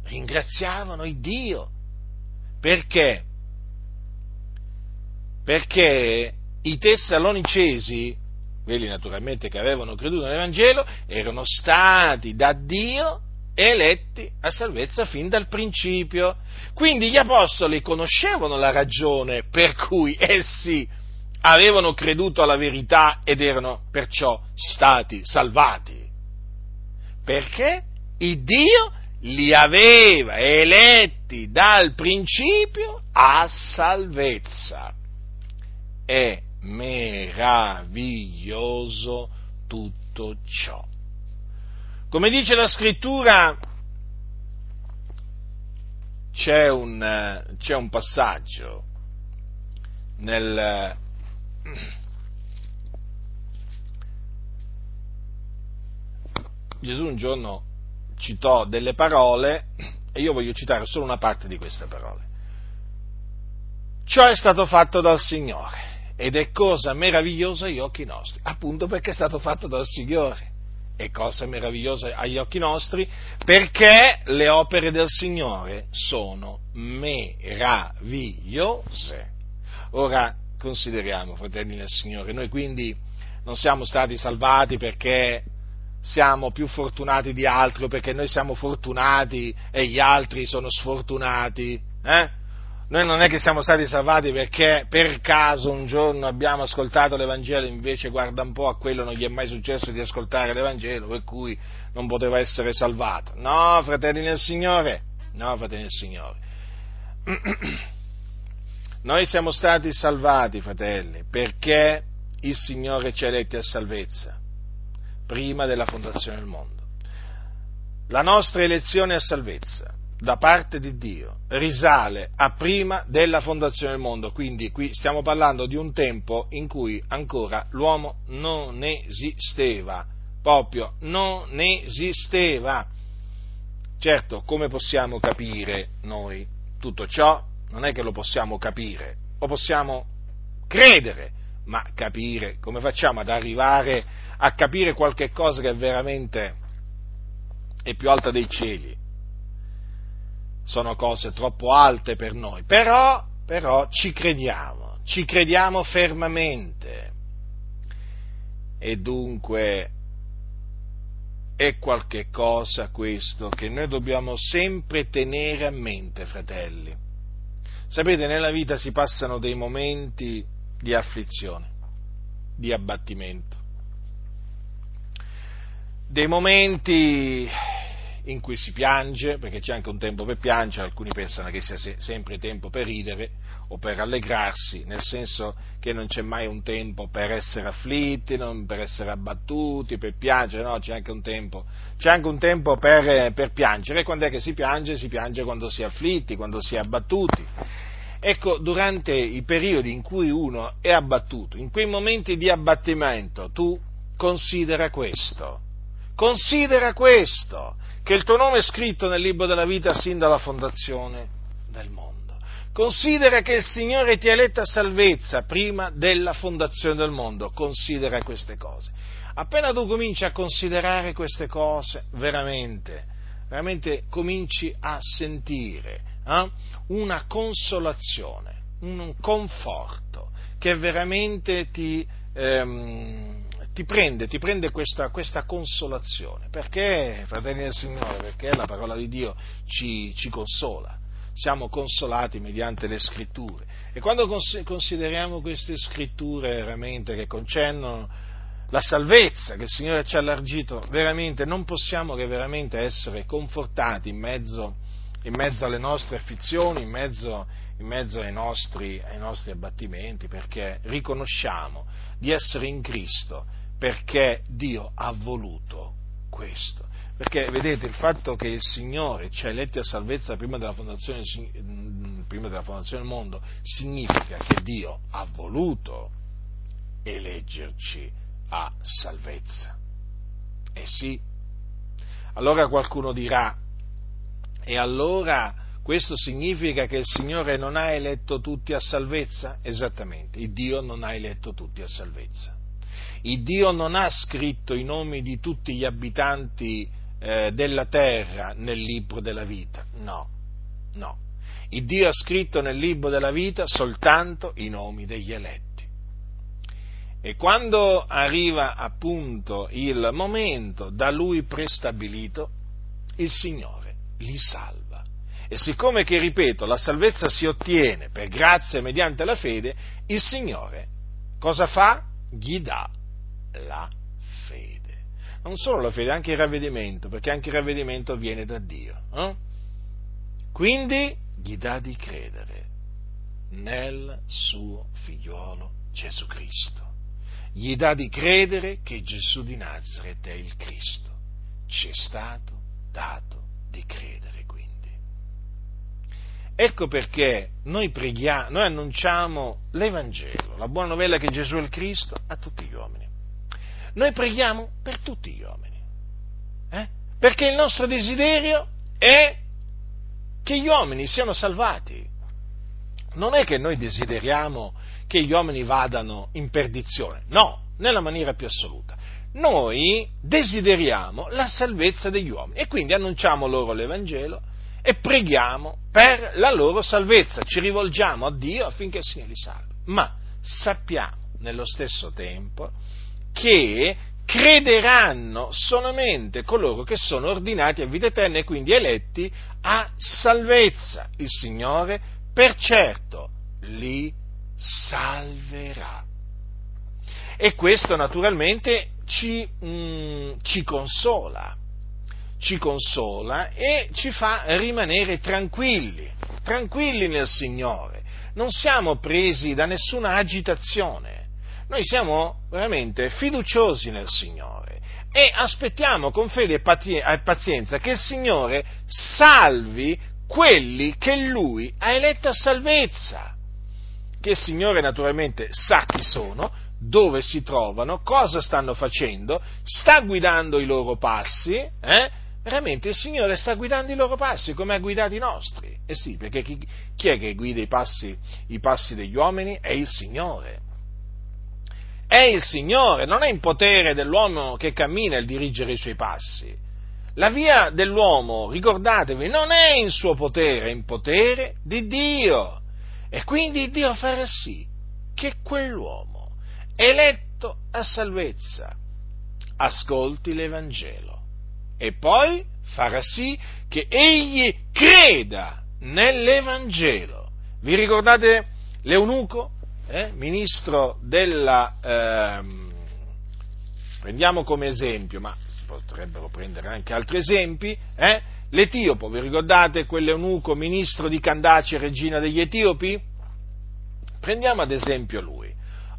ringraziavano il Dio, perché? perché i tessalonicesi, quelli naturalmente che avevano creduto nell'Evangelo, erano stati da Dio eletti a salvezza fin dal principio. Quindi gli apostoli conoscevano la ragione per cui essi avevano creduto alla verità ed erano perciò stati salvati. Perché il Dio li aveva eletti dal principio a salvezza è meraviglioso tutto ciò. Come dice la scrittura, c'è un, c'è un passaggio nel, Gesù un giorno citò delle parole e io voglio citare solo una parte di queste parole. Ciò è stato fatto dal Signore ed è cosa meravigliosa agli occhi nostri, appunto perché è stato fatto dal Signore. È cosa meravigliosa agli occhi nostri perché le opere del Signore sono meravigliose. Ora consideriamo, fratelli del Signore, noi quindi non siamo stati salvati perché siamo più fortunati di altri o perché noi siamo fortunati e gli altri sono sfortunati. Eh? Noi non è che siamo stati salvati perché per caso un giorno abbiamo ascoltato l'Evangelo, invece guarda un po' a quello non gli è mai successo di ascoltare l'Evangelo, per cui non poteva essere salvato. No, fratelli nel Signore, no, fratelli nel Signore. [clears throat] Noi siamo stati salvati, fratelli, perché il Signore ci ha eletti a salvezza, prima della fondazione del mondo. La nostra elezione a salvezza da parte di Dio risale a prima della fondazione del mondo, quindi qui stiamo parlando di un tempo in cui ancora l'uomo non esisteva, proprio non esisteva. Certo, come possiamo capire noi tutto ciò? Non è che lo possiamo capire, lo possiamo credere, ma capire, come facciamo ad arrivare a capire qualche cosa che veramente è più alta dei cieli? sono cose troppo alte per noi, però, però ci crediamo, ci crediamo fermamente. E dunque è qualche cosa questo che noi dobbiamo sempre tenere a mente, fratelli. Sapete, nella vita si passano dei momenti di afflizione, di abbattimento. dei momenti in cui si piange, perché c'è anche un tempo per piangere, alcuni pensano che sia sempre tempo per ridere o per rallegrarsi, nel senso che non c'è mai un tempo per essere afflitti, per essere abbattuti, per piangere, no, c'è anche un tempo, anche un tempo per, per piangere, quando è che si piange? Si piange quando si è afflitti, quando si è abbattuti. Ecco, durante i periodi in cui uno è abbattuto, in quei momenti di abbattimento, tu considera questo, considera questo, che il tuo nome è scritto nel libro della vita sin dalla fondazione del mondo. Considera che il Signore ti ha eletta a salvezza prima della fondazione del mondo. Considera queste cose. Appena tu cominci a considerare queste cose, veramente, veramente cominci a sentire eh, una consolazione, un conforto che veramente ti, ehm, ti prende, ti prende questa, questa, consolazione. Perché, fratelli del Signore? Perché la parola di Dio ci, ci consola. Siamo consolati mediante le scritture. E quando consideriamo queste scritture veramente che concernono la salvezza che il Signore ci ha allargito, veramente non possiamo che veramente essere confortati in mezzo, in mezzo alle nostre affizioni, in mezzo, in mezzo ai, nostri, ai nostri abbattimenti, perché riconosciamo di essere in Cristo perché Dio ha voluto questo. Perché vedete, il fatto che il Signore ci ha eletti a salvezza prima della, prima della fondazione del mondo significa che Dio ha voluto eleggerci a salvezza. Eh sì. Allora qualcuno dirà, e allora questo significa che il Signore non ha eletto tutti a salvezza? Esattamente, il Dio non ha eletto tutti a salvezza il Dio non ha scritto i nomi di tutti gli abitanti eh, della terra nel libro della vita, no, no. Il Dio ha scritto nel libro della vita soltanto i nomi degli eletti. E quando arriva appunto il momento da lui prestabilito, il Signore li salva. E siccome che, ripeto, la salvezza si ottiene per grazia mediante la fede, il Signore cosa fa? Gli dà la fede. Non solo la fede, anche il ravvedimento, perché anche il ravvedimento viene da Dio. Eh? Quindi gli dà di credere nel suo figliolo Gesù Cristo. Gli dà di credere che Gesù di Nazareth è il Cristo. Ci è stato dato di credere quindi. Ecco perché noi preghiamo, noi annunciamo l'Evangelo, la buona novella che Gesù è il Cristo a tutti gli uomini. Noi preghiamo per tutti gli uomini, eh? perché il nostro desiderio è che gli uomini siano salvati. Non è che noi desideriamo che gli uomini vadano in perdizione, no, nella maniera più assoluta. Noi desideriamo la salvezza degli uomini e quindi annunciamo loro l'Evangelo e preghiamo per la loro salvezza, ci rivolgiamo a Dio affinché il Signore li salvi. Ma sappiamo nello stesso tempo che crederanno solamente coloro che sono ordinati a vita eterna e quindi eletti a salvezza. Il Signore per certo li salverà. E questo naturalmente ci, mm, ci consola, ci consola e ci fa rimanere tranquilli, tranquilli nel Signore. Non siamo presi da nessuna agitazione noi siamo veramente fiduciosi nel Signore e aspettiamo con fede e pazienza che il Signore salvi quelli che Lui ha eletto a salvezza. Che il Signore naturalmente sa chi sono, dove si trovano, cosa stanno facendo, sta guidando i loro passi, eh? veramente il Signore sta guidando i loro passi come ha guidato i nostri. Eh sì, perché chi, chi è che guida i passi, i passi degli uomini? È il Signore è il Signore, non è in potere dell'uomo che cammina il dirigere i suoi passi. La via dell'uomo, ricordatevi, non è in suo potere, è in potere di Dio. E quindi Dio farà sì che quell'uomo, eletto a salvezza, ascolti l'Evangelo e poi farà sì che egli creda nell'Evangelo. Vi ricordate l'eunuco? eh, ministro della, eh, prendiamo come esempio, ma potrebbero prendere anche altri esempi, eh? l'Etiopo, vi ricordate quell'eunuco ministro di Candace, regina degli Etiopi? Prendiamo ad esempio lui.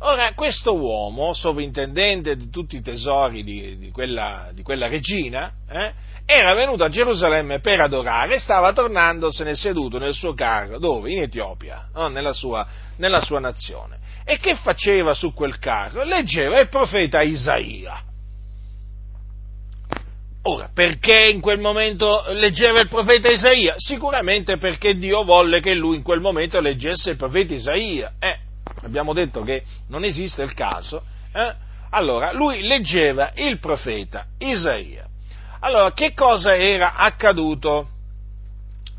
Ora, questo uomo, sovrintendente di tutti i tesori di, di, quella, di quella, regina, eh, era venuto a Gerusalemme per adorare e stava tornandosene seduto nel suo carro, dove? In Etiopia, no? nella, sua, nella sua nazione. E che faceva su quel carro? Leggeva il profeta Isaia. Ora, perché in quel momento leggeva il profeta Isaia? Sicuramente perché Dio volle che lui in quel momento leggesse il profeta Isaia. Eh, abbiamo detto che non esiste il caso. Eh? Allora, lui leggeva il profeta Isaia. Allora, che cosa era accaduto?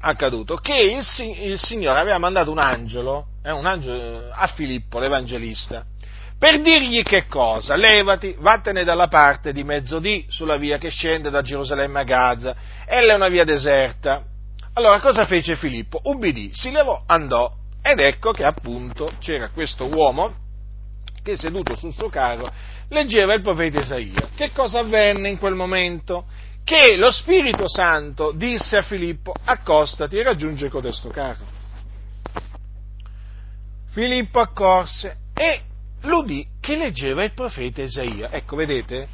Accaduto che il, il Signore aveva mandato un angelo, eh, un angelo a Filippo, l'Evangelista, per dirgli che cosa? Levati, vattene dalla parte di mezzodì sulla via che scende da Gerusalemme a Gaza. Ella è una via deserta. Allora cosa fece Filippo? Ubbidì, si levò, andò ed ecco che appunto c'era questo uomo che seduto sul suo carro leggeva il profeta Isaia. Che cosa avvenne in quel momento? Che lo Spirito Santo disse a Filippo accostati e raggiunge codesto carro. Filippo accorse e l'udì che leggeva il profeta Isaia. Ecco, vedete?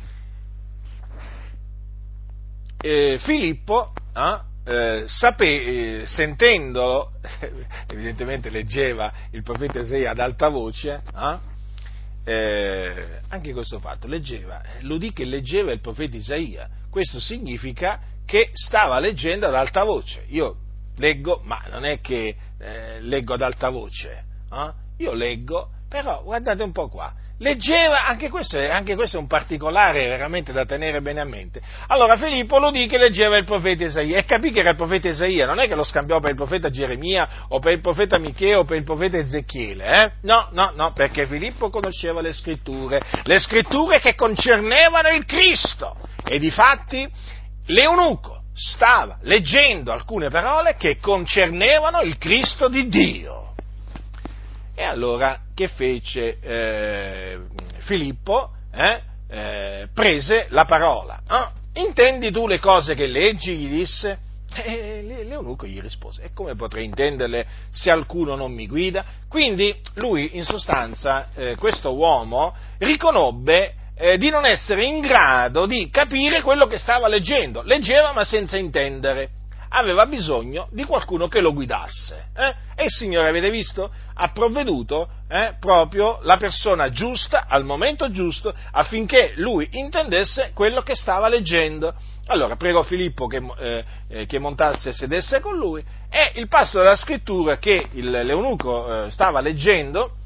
Eh, Filippo, eh, eh, sape, eh, sentendolo, [laughs] evidentemente leggeva il profeta Isaia ad alta voce, eh, eh, anche questo fatto, leggeva, l'udì che leggeva il profeta Isaia. Questo significa che stava leggendo ad alta voce. Io leggo, ma non è che leggo ad alta voce, io leggo però guardate un po' qua, leggeva, anche questo, è, anche questo, è, un particolare veramente da tenere bene a mente. Allora Filippo lo dice che leggeva il profeta Isaia e capì che era il profeta Isaia, non è che lo scambiò per il profeta Geremia o per il profeta Micheo o per il profeta Ezechiele, eh? No, no, no, perché Filippo conosceva le scritture, le scritture che concernevano il Cristo e difatti l'eunuco stava leggendo alcune parole che concernevano il Cristo di Dio. E allora che fece eh, Filippo? Eh? Eh, prese la parola. Oh, intendi tu le cose che leggi? gli disse. E l'eunuco gli rispose, e come potrei intenderle se alcuno non mi guida? Quindi lui, in sostanza, eh, questo uomo riconobbe eh, di non essere in grado di capire quello che stava leggendo. Leggeva ma senza intendere aveva bisogno di qualcuno che lo guidasse. Eh? E il Signore, avete visto, ha provveduto eh, proprio la persona giusta al momento giusto affinché lui intendesse quello che stava leggendo. Allora pregò Filippo che, eh, eh che montasse e sedesse con lui e il passo della scrittura che il, l'eunuco eh, stava leggendo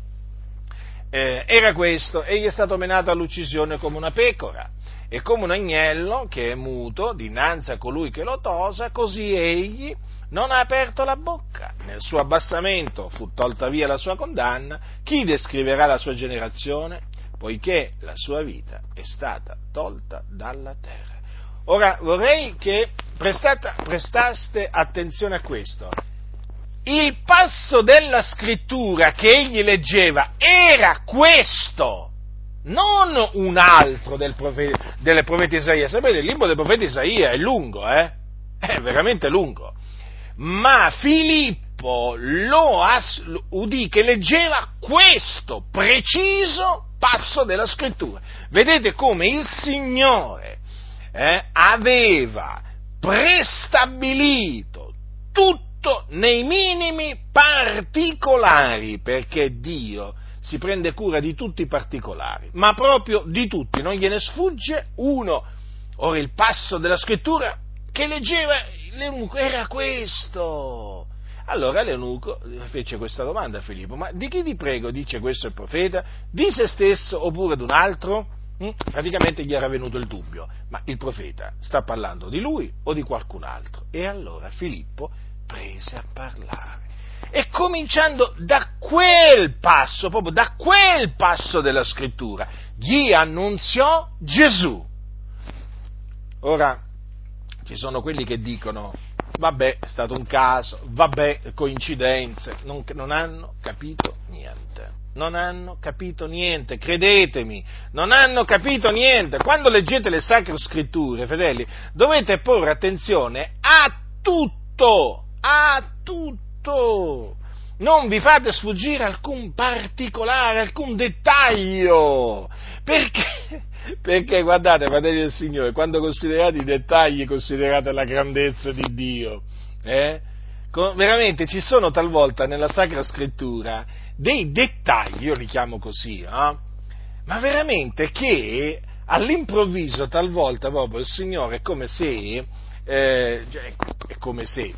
eh, era questo, egli è stato menato all'uccisione come una pecora e come un agnello che è muto dinanzi a colui che lo tosa, così egli non ha aperto la bocca. Nel suo abbassamento fu tolta via la sua condanna. Chi descriverà la sua generazione? Poiché la sua vita è stata tolta dalla terra. Ora vorrei che prestate, prestaste attenzione a questo. Il passo della scrittura che egli leggeva era questo non un altro del profeta, delle profete Isaia. Sapete, il libro del profeta Isaia è lungo, eh? È veramente lungo. Ma Filippo lo as- udì che leggeva questo preciso passo della scrittura. Vedete come il Signore eh, aveva prestabilito tutto nei minimi particolari perché Dio si prende cura di tutti i particolari, ma proprio di tutti, non gliene sfugge uno. Ora il passo della scrittura che leggeva l'eunuco era questo. Allora l'eunuco fece questa domanda a Filippo, ma di chi ti prego dice questo il profeta? Di se stesso oppure di un altro? Mm? Praticamente gli era venuto il dubbio, ma il profeta sta parlando di lui o di qualcun altro? E allora Filippo prese a parlare e cominciando da quel passo, proprio da quel passo della scrittura, gli annunziò Gesù. Ora, ci sono quelli che dicono, vabbè, è stato un caso, vabbè, coincidenze, non, non hanno capito niente non hanno capito niente, credetemi, non hanno capito niente. Quando leggete le sacre scritture, fedeli, dovete porre attenzione a tutto, a tutto. Non vi fate sfuggire alcun particolare, alcun dettaglio. Perché? [laughs] Perché guardate, fratelli del Signore, quando considerate i dettagli, considerate la grandezza di Dio. Eh? Veramente ci sono talvolta nella Sacra Scrittura dei dettagli, io li chiamo così, eh? ma veramente che all'improvviso talvolta proprio il Signore è come se, eh, è come se,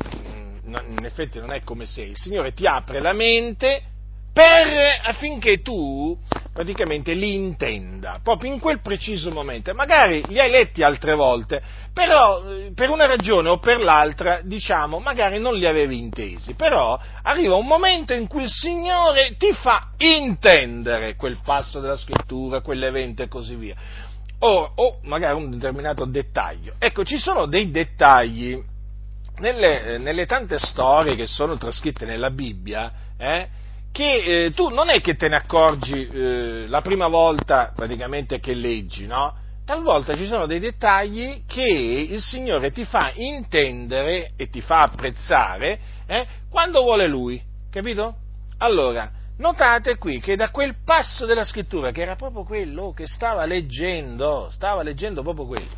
in effetti non è come se, il Signore ti apre la mente per, affinché tu praticamente li intenda, proprio in quel preciso momento. Magari li hai letti altre volte, però eh, per una ragione o per l'altra, diciamo, magari non li avevi intesi, però arriva un momento in cui il Signore ti fa intendere quel passo della scrittura, quell'evento e così via. O, o magari un determinato dettaglio. Ecco, ci sono dei dettagli nelle, eh, nelle tante storie che sono trascritte nella Bibbia, eh, che eh, tu non è che te ne accorgi eh, la prima volta praticamente che leggi, no? Talvolta ci sono dei dettagli che il Signore ti fa intendere e ti fa apprezzare eh, quando vuole Lui, capito? Allora, notate qui che da quel passo della scrittura, che era proprio quello che stava leggendo, stava leggendo proprio quello,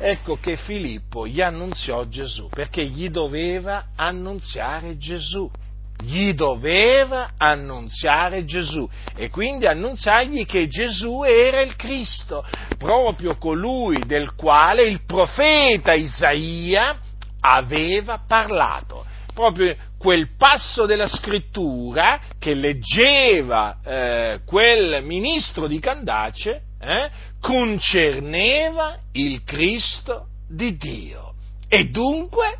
ecco che Filippo gli annunziò Gesù, perché gli doveva annunziare Gesù gli doveva annunziare Gesù e quindi annunziargli che Gesù era il Cristo, proprio colui del quale il profeta Isaia aveva parlato. Proprio quel passo della scrittura che leggeva eh, quel ministro di Candace eh, concerneva il Cristo di Dio. E dunque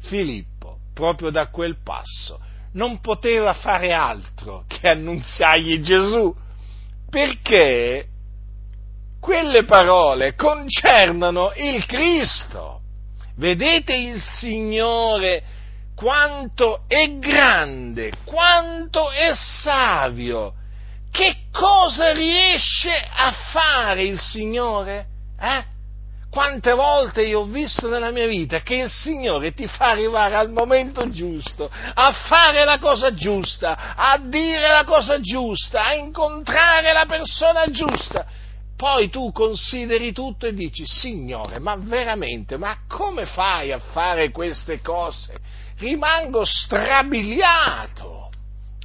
Filippo proprio da quel passo. Non poteva fare altro che annunziargli Gesù, perché quelle parole concernono il Cristo. Vedete il Signore quanto è grande, quanto è savio. Che cosa riesce a fare il Signore? Eh? Quante volte io ho visto nella mia vita che il Signore ti fa arrivare al momento giusto, a fare la cosa giusta, a dire la cosa giusta, a incontrare la persona giusta. Poi tu consideri tutto e dici, Signore, ma veramente, ma come fai a fare queste cose? Rimango strabiliato.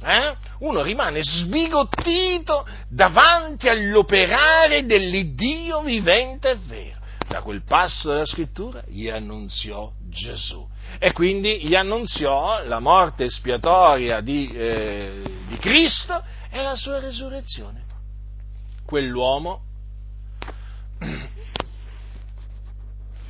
Eh? Uno rimane sbigottito davanti all'operare dell'Iddio vivente e vero da quel passo della scrittura gli annunziò Gesù. E quindi gli annunziò la morte espiatoria di, eh, di Cristo e la sua resurrezione. Quell'uomo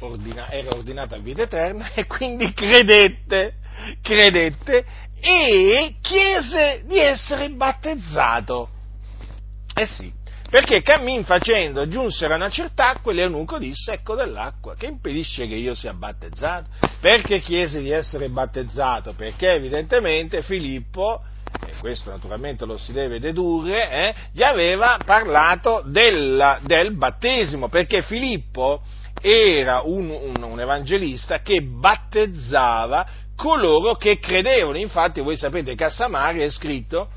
ordina, era ordinato a vita eterna e quindi credette, credette e chiese di essere battezzato. Eh sì, perché cammin facendo giunsero a una certa acqua e l'eunuco disse ecco dell'acqua che impedisce che io sia battezzato. Perché chiese di essere battezzato? Perché evidentemente Filippo, e questo naturalmente lo si deve dedurre, eh, gli aveva parlato della, del battesimo, perché Filippo era un, un, un evangelista che battezzava coloro che credevano. Infatti voi sapete che a Samaria è scritto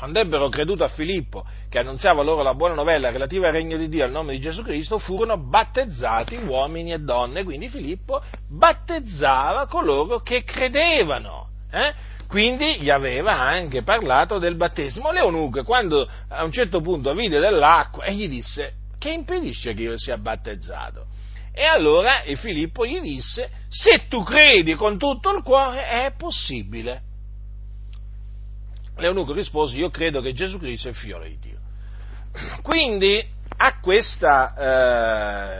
quando ebbero creduto a Filippo, che annunziava loro la buona novella relativa al regno di Dio al nome di Gesù Cristo, furono battezzati uomini e donne. Quindi Filippo battezzava coloro che credevano. Eh? Quindi gli aveva anche parlato del battesimo. Leonuque, quando a un certo punto vide dell'acqua, e gli disse, che impedisce che io sia battezzato? E allora Filippo gli disse, se tu credi con tutto il cuore è possibile. L'eunuco rispose, io credo che Gesù Cristo è figlio di Dio. Quindi a questa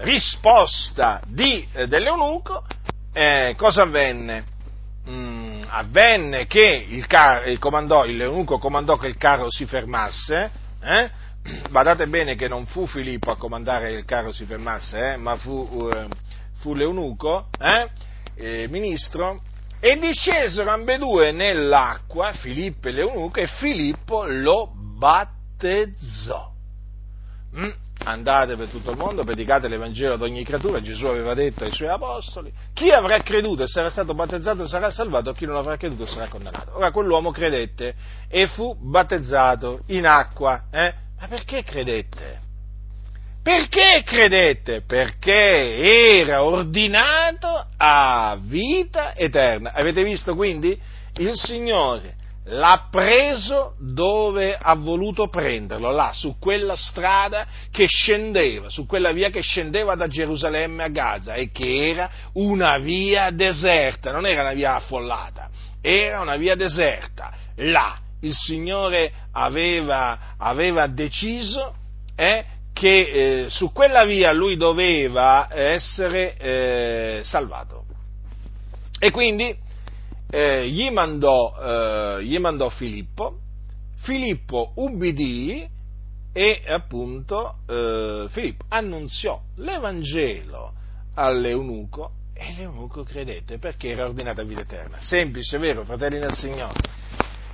eh, risposta di, eh, dell'eunuco, eh, cosa avvenne? Mm, avvenne che il, car- il comandò, l'eunuco comandò che il carro si fermasse, eh? [clears throat] badate bene che non fu Filippo a comandare il carro si fermasse, eh? ma fu, uh, fu l'eunuco, eh? eh, ministro, e discesero ambedue nell'acqua, Filippo e l'eunuco, e Filippo lo battezzò. Mm? Andate per tutto il mondo, predicate l'Evangelo ad ogni creatura, Gesù aveva detto ai suoi apostoli, chi avrà creduto e sarà stato battezzato sarà salvato, chi non avrà creduto sarà condannato. Ora quell'uomo credette e fu battezzato in acqua. Eh? Ma perché credette? Perché credette? Perché era ordinato a vita eterna. Avete visto quindi? Il Signore l'ha preso dove ha voluto prenderlo, là, su quella strada che scendeva, su quella via che scendeva da Gerusalemme a Gaza e che era una via deserta, non era una via affollata, era una via deserta. Là il Signore aveva, aveva deciso eh, che eh, su quella via lui doveva essere eh, salvato. E quindi eh, gli, mandò, eh, gli, mandò, Filippo, Filippo ubbidì e appunto eh, Filippo annunziò l'Evangelo all'eunuco e l'eunuco credette perché era ordinato a vita eterna. Semplice, vero, fratelli del Signore?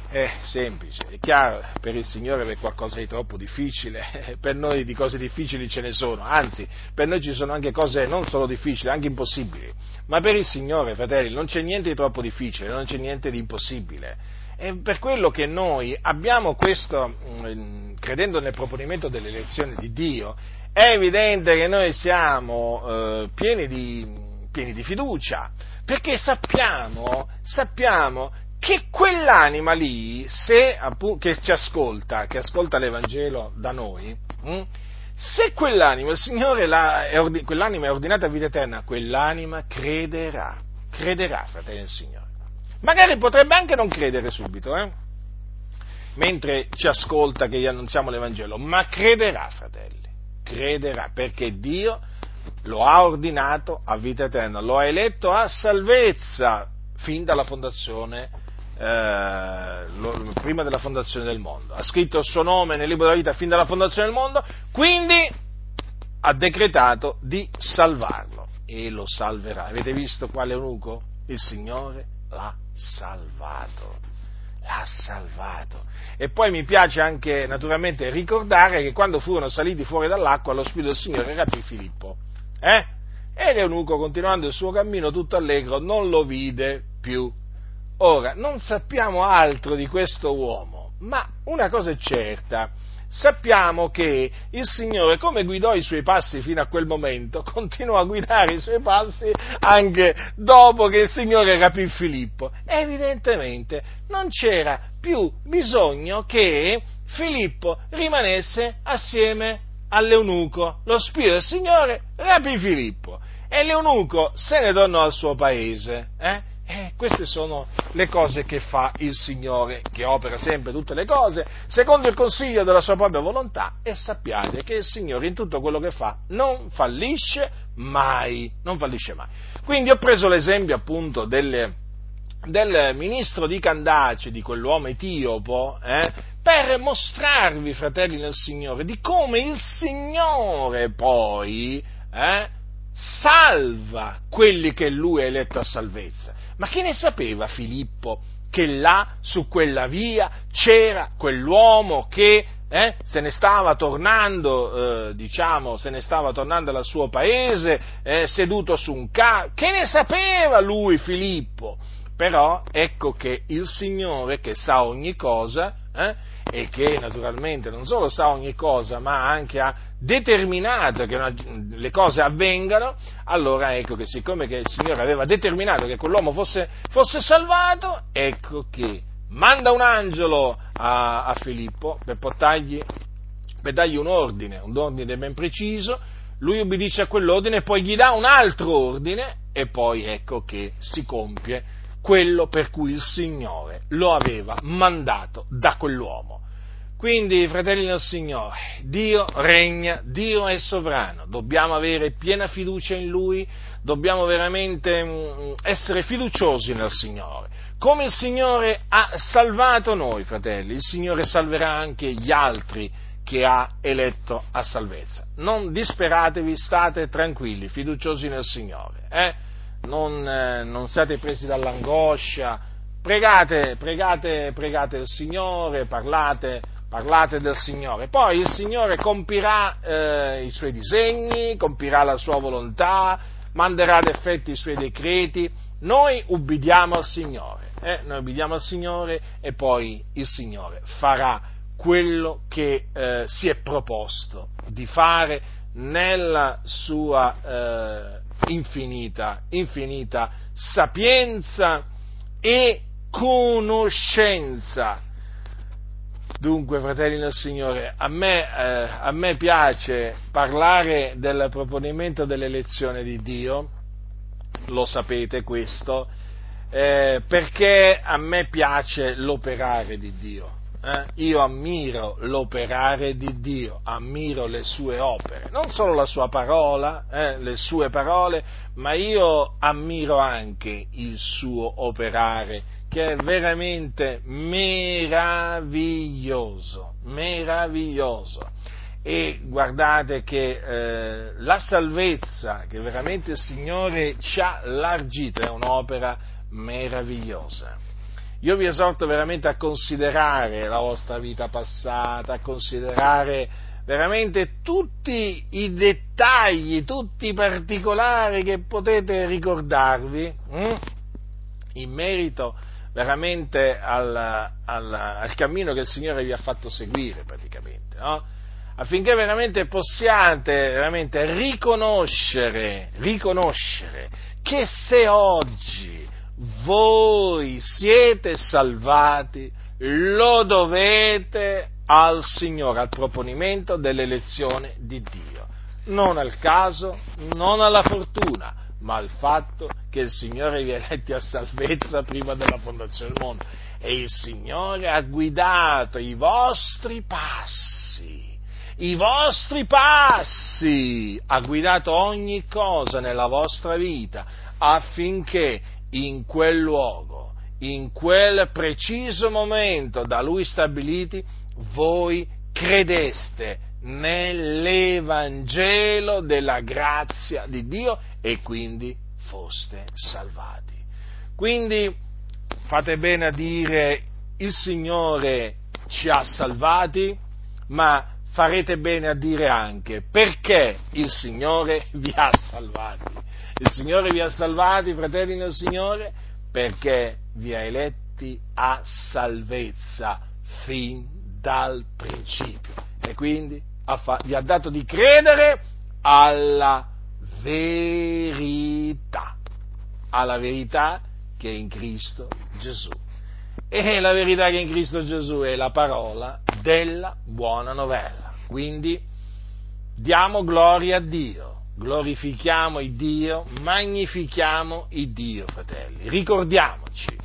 È semplice, è chiaro, per il Signore è qualcosa di troppo difficile, [laughs] per noi di cose difficili ce ne sono, anzi, per noi ci sono anche cose non solo difficili, anche impossibili, ma per il Signore, fratelli, non c'è niente di troppo difficile, non c'è niente di impossibile. È per quello che noi abbiamo questo, mm, credendo nel proponimento dell'elezione di Dio, è evidente che noi siamo eh, pieni, di, pieni di fiducia, perché sappiamo, sappiamo che quell'anima lì, se, che ci ascolta, che ascolta l'Evangelo da noi, hm, se quell'anima, il Signore è, quell'anima è ordinata a vita eterna, quell'anima crederà, crederà, fratelli del Signore. Magari potrebbe anche non credere subito, eh? mentre ci ascolta che gli annunziamo l'Evangelo, ma crederà, fratelli, crederà, perché Dio lo ha ordinato a vita eterna, lo ha eletto a salvezza fin dalla fondazione eh, lo, prima della fondazione del mondo, ha scritto il suo nome nel libro della vita fin dalla fondazione del mondo, quindi ha decretato di salvarlo e lo salverà. Avete visto quale eunuco? Il Signore l'ha salvato. L'ha salvato. E poi mi piace anche naturalmente ricordare che quando furono saliti fuori dall'acqua lo Spirito del Signore rapì Filippo. Eh? E l'eunuco, continuando il suo cammino tutto allegro, non lo vide più. Ora, non sappiamo altro di questo uomo, ma una cosa è certa, sappiamo che il Signore, come guidò i suoi passi fino a quel momento, [laughs] continuò a guidare i suoi passi anche dopo che il Signore rapì Filippo. Evidentemente non c'era più bisogno che Filippo rimanesse assieme all'eunuco. Lo Spirito del Signore rapì Filippo e l'eunuco se ne tornò al suo paese. Eh? Eh, queste sono le cose che fa il Signore, che opera sempre tutte le cose secondo il consiglio della sua propria volontà e sappiate che il Signore in tutto quello che fa non fallisce mai, non fallisce mai. Quindi ho preso l'esempio appunto delle, del ministro di Candace, di quell'uomo etiopo, eh, per mostrarvi, fratelli nel Signore, di come il Signore poi eh, salva quelli che lui ha eletto a salvezza. Ma che ne sapeva Filippo che là, su quella via, c'era quell'uomo che eh, se ne stava tornando, eh, diciamo, se ne stava tornando al suo paese, eh, seduto su un carro? Che ne sapeva lui, Filippo? Però ecco che il Signore, che sa ogni cosa, eh, e che naturalmente non solo sa ogni cosa, ma anche ha determinato che una, le cose avvengano, allora ecco che siccome che il Signore aveva determinato che quell'uomo fosse, fosse salvato, ecco che manda un angelo a, a Filippo per, portargli, per dargli un ordine, un ordine ben preciso, lui obbedisce a quell'ordine, poi gli dà un altro ordine e poi ecco che si compie quello per cui il Signore lo aveva mandato da quell'uomo. Quindi, fratelli del Signore, Dio regna, Dio è sovrano, dobbiamo avere piena fiducia in Lui, dobbiamo veramente mm, essere fiduciosi nel Signore. Come il Signore ha salvato noi, fratelli, il Signore salverà anche gli altri che ha eletto a salvezza. Non disperatevi, state tranquilli, fiduciosi nel Signore. Eh? Non, eh, non siate presi dall'angoscia, pregate, pregate, pregate il Signore, parlate, parlate del Signore. Poi il Signore compirà eh, i suoi disegni, compirà la sua volontà, manderà ad effetti i suoi decreti. Noi ubbidiamo al Signore, eh? noi ubbidiamo al Signore e poi il Signore farà quello che eh, si è proposto di fare nella sua eh, infinita, infinita sapienza e conoscenza. Dunque, fratelli del Signore, a me, eh, a me piace parlare del proponimento dell'elezione di Dio, lo sapete questo, eh, perché a me piace l'operare di Dio. Eh? Io ammiro l'operare di Dio, ammiro le sue opere, non solo la sua parola, eh, le sue parole, ma io ammiro anche il suo operare, che è veramente meraviglioso, meraviglioso. E guardate che eh, la salvezza che veramente il Signore ci ha largito è un'opera meravigliosa io vi esorto veramente a considerare la vostra vita passata, a considerare veramente tutti i dettagli, tutti i particolari che potete ricordarvi hm? in merito veramente al, al, al, cammino che il Signore vi ha fatto seguire praticamente, no? affinché veramente possiate veramente riconoscere, riconoscere che se oggi voi siete salvati, lo dovete al Signore, al proponimento dell'elezione di Dio. Non al caso, non alla fortuna, ma al fatto che il Signore vi ha eletti a salvezza prima della fondazione del mondo. E il Signore ha guidato i vostri passi, i vostri passi, ha guidato ogni cosa nella vostra vita affinché in quel luogo, in quel preciso momento da lui stabiliti, voi credeste nell'Evangelo della grazia di Dio e quindi foste salvati. Quindi fate bene a dire il Signore ci ha salvati, ma farete bene a dire anche perché il Signore vi ha salvati. Il Signore vi ha salvati, fratelli del Signore, perché vi ha eletti a salvezza fin dal principio. E quindi vi ha dato di credere alla verità, alla verità che è in Cristo Gesù. E la verità che è in Cristo Gesù è la parola della buona novella. Quindi diamo gloria a Dio glorifichiamo il Dio, magnifichiamo il Dio, fratelli. Ricordiamoci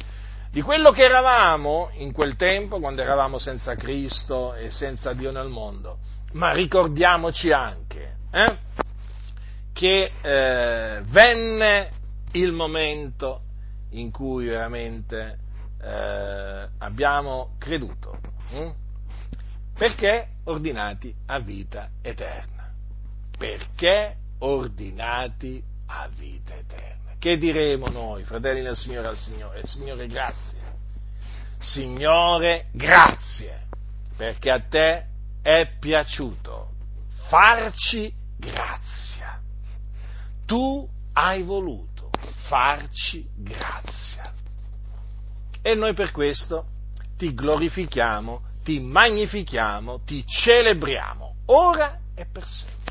di quello che eravamo in quel tempo, quando eravamo senza Cristo e senza Dio nel mondo, ma ricordiamoci anche eh, che eh, venne il momento in cui veramente eh, abbiamo creduto, hm? perché ordinati a vita eterna. Perché ordinati a vita eterna. Che diremo noi, fratelli del Signore al Signore? Signore, grazie. Signore, grazie, perché a te è piaciuto farci grazia. Tu hai voluto farci grazia. E noi per questo ti glorifichiamo, ti magnifichiamo, ti celebriamo, ora e per sempre.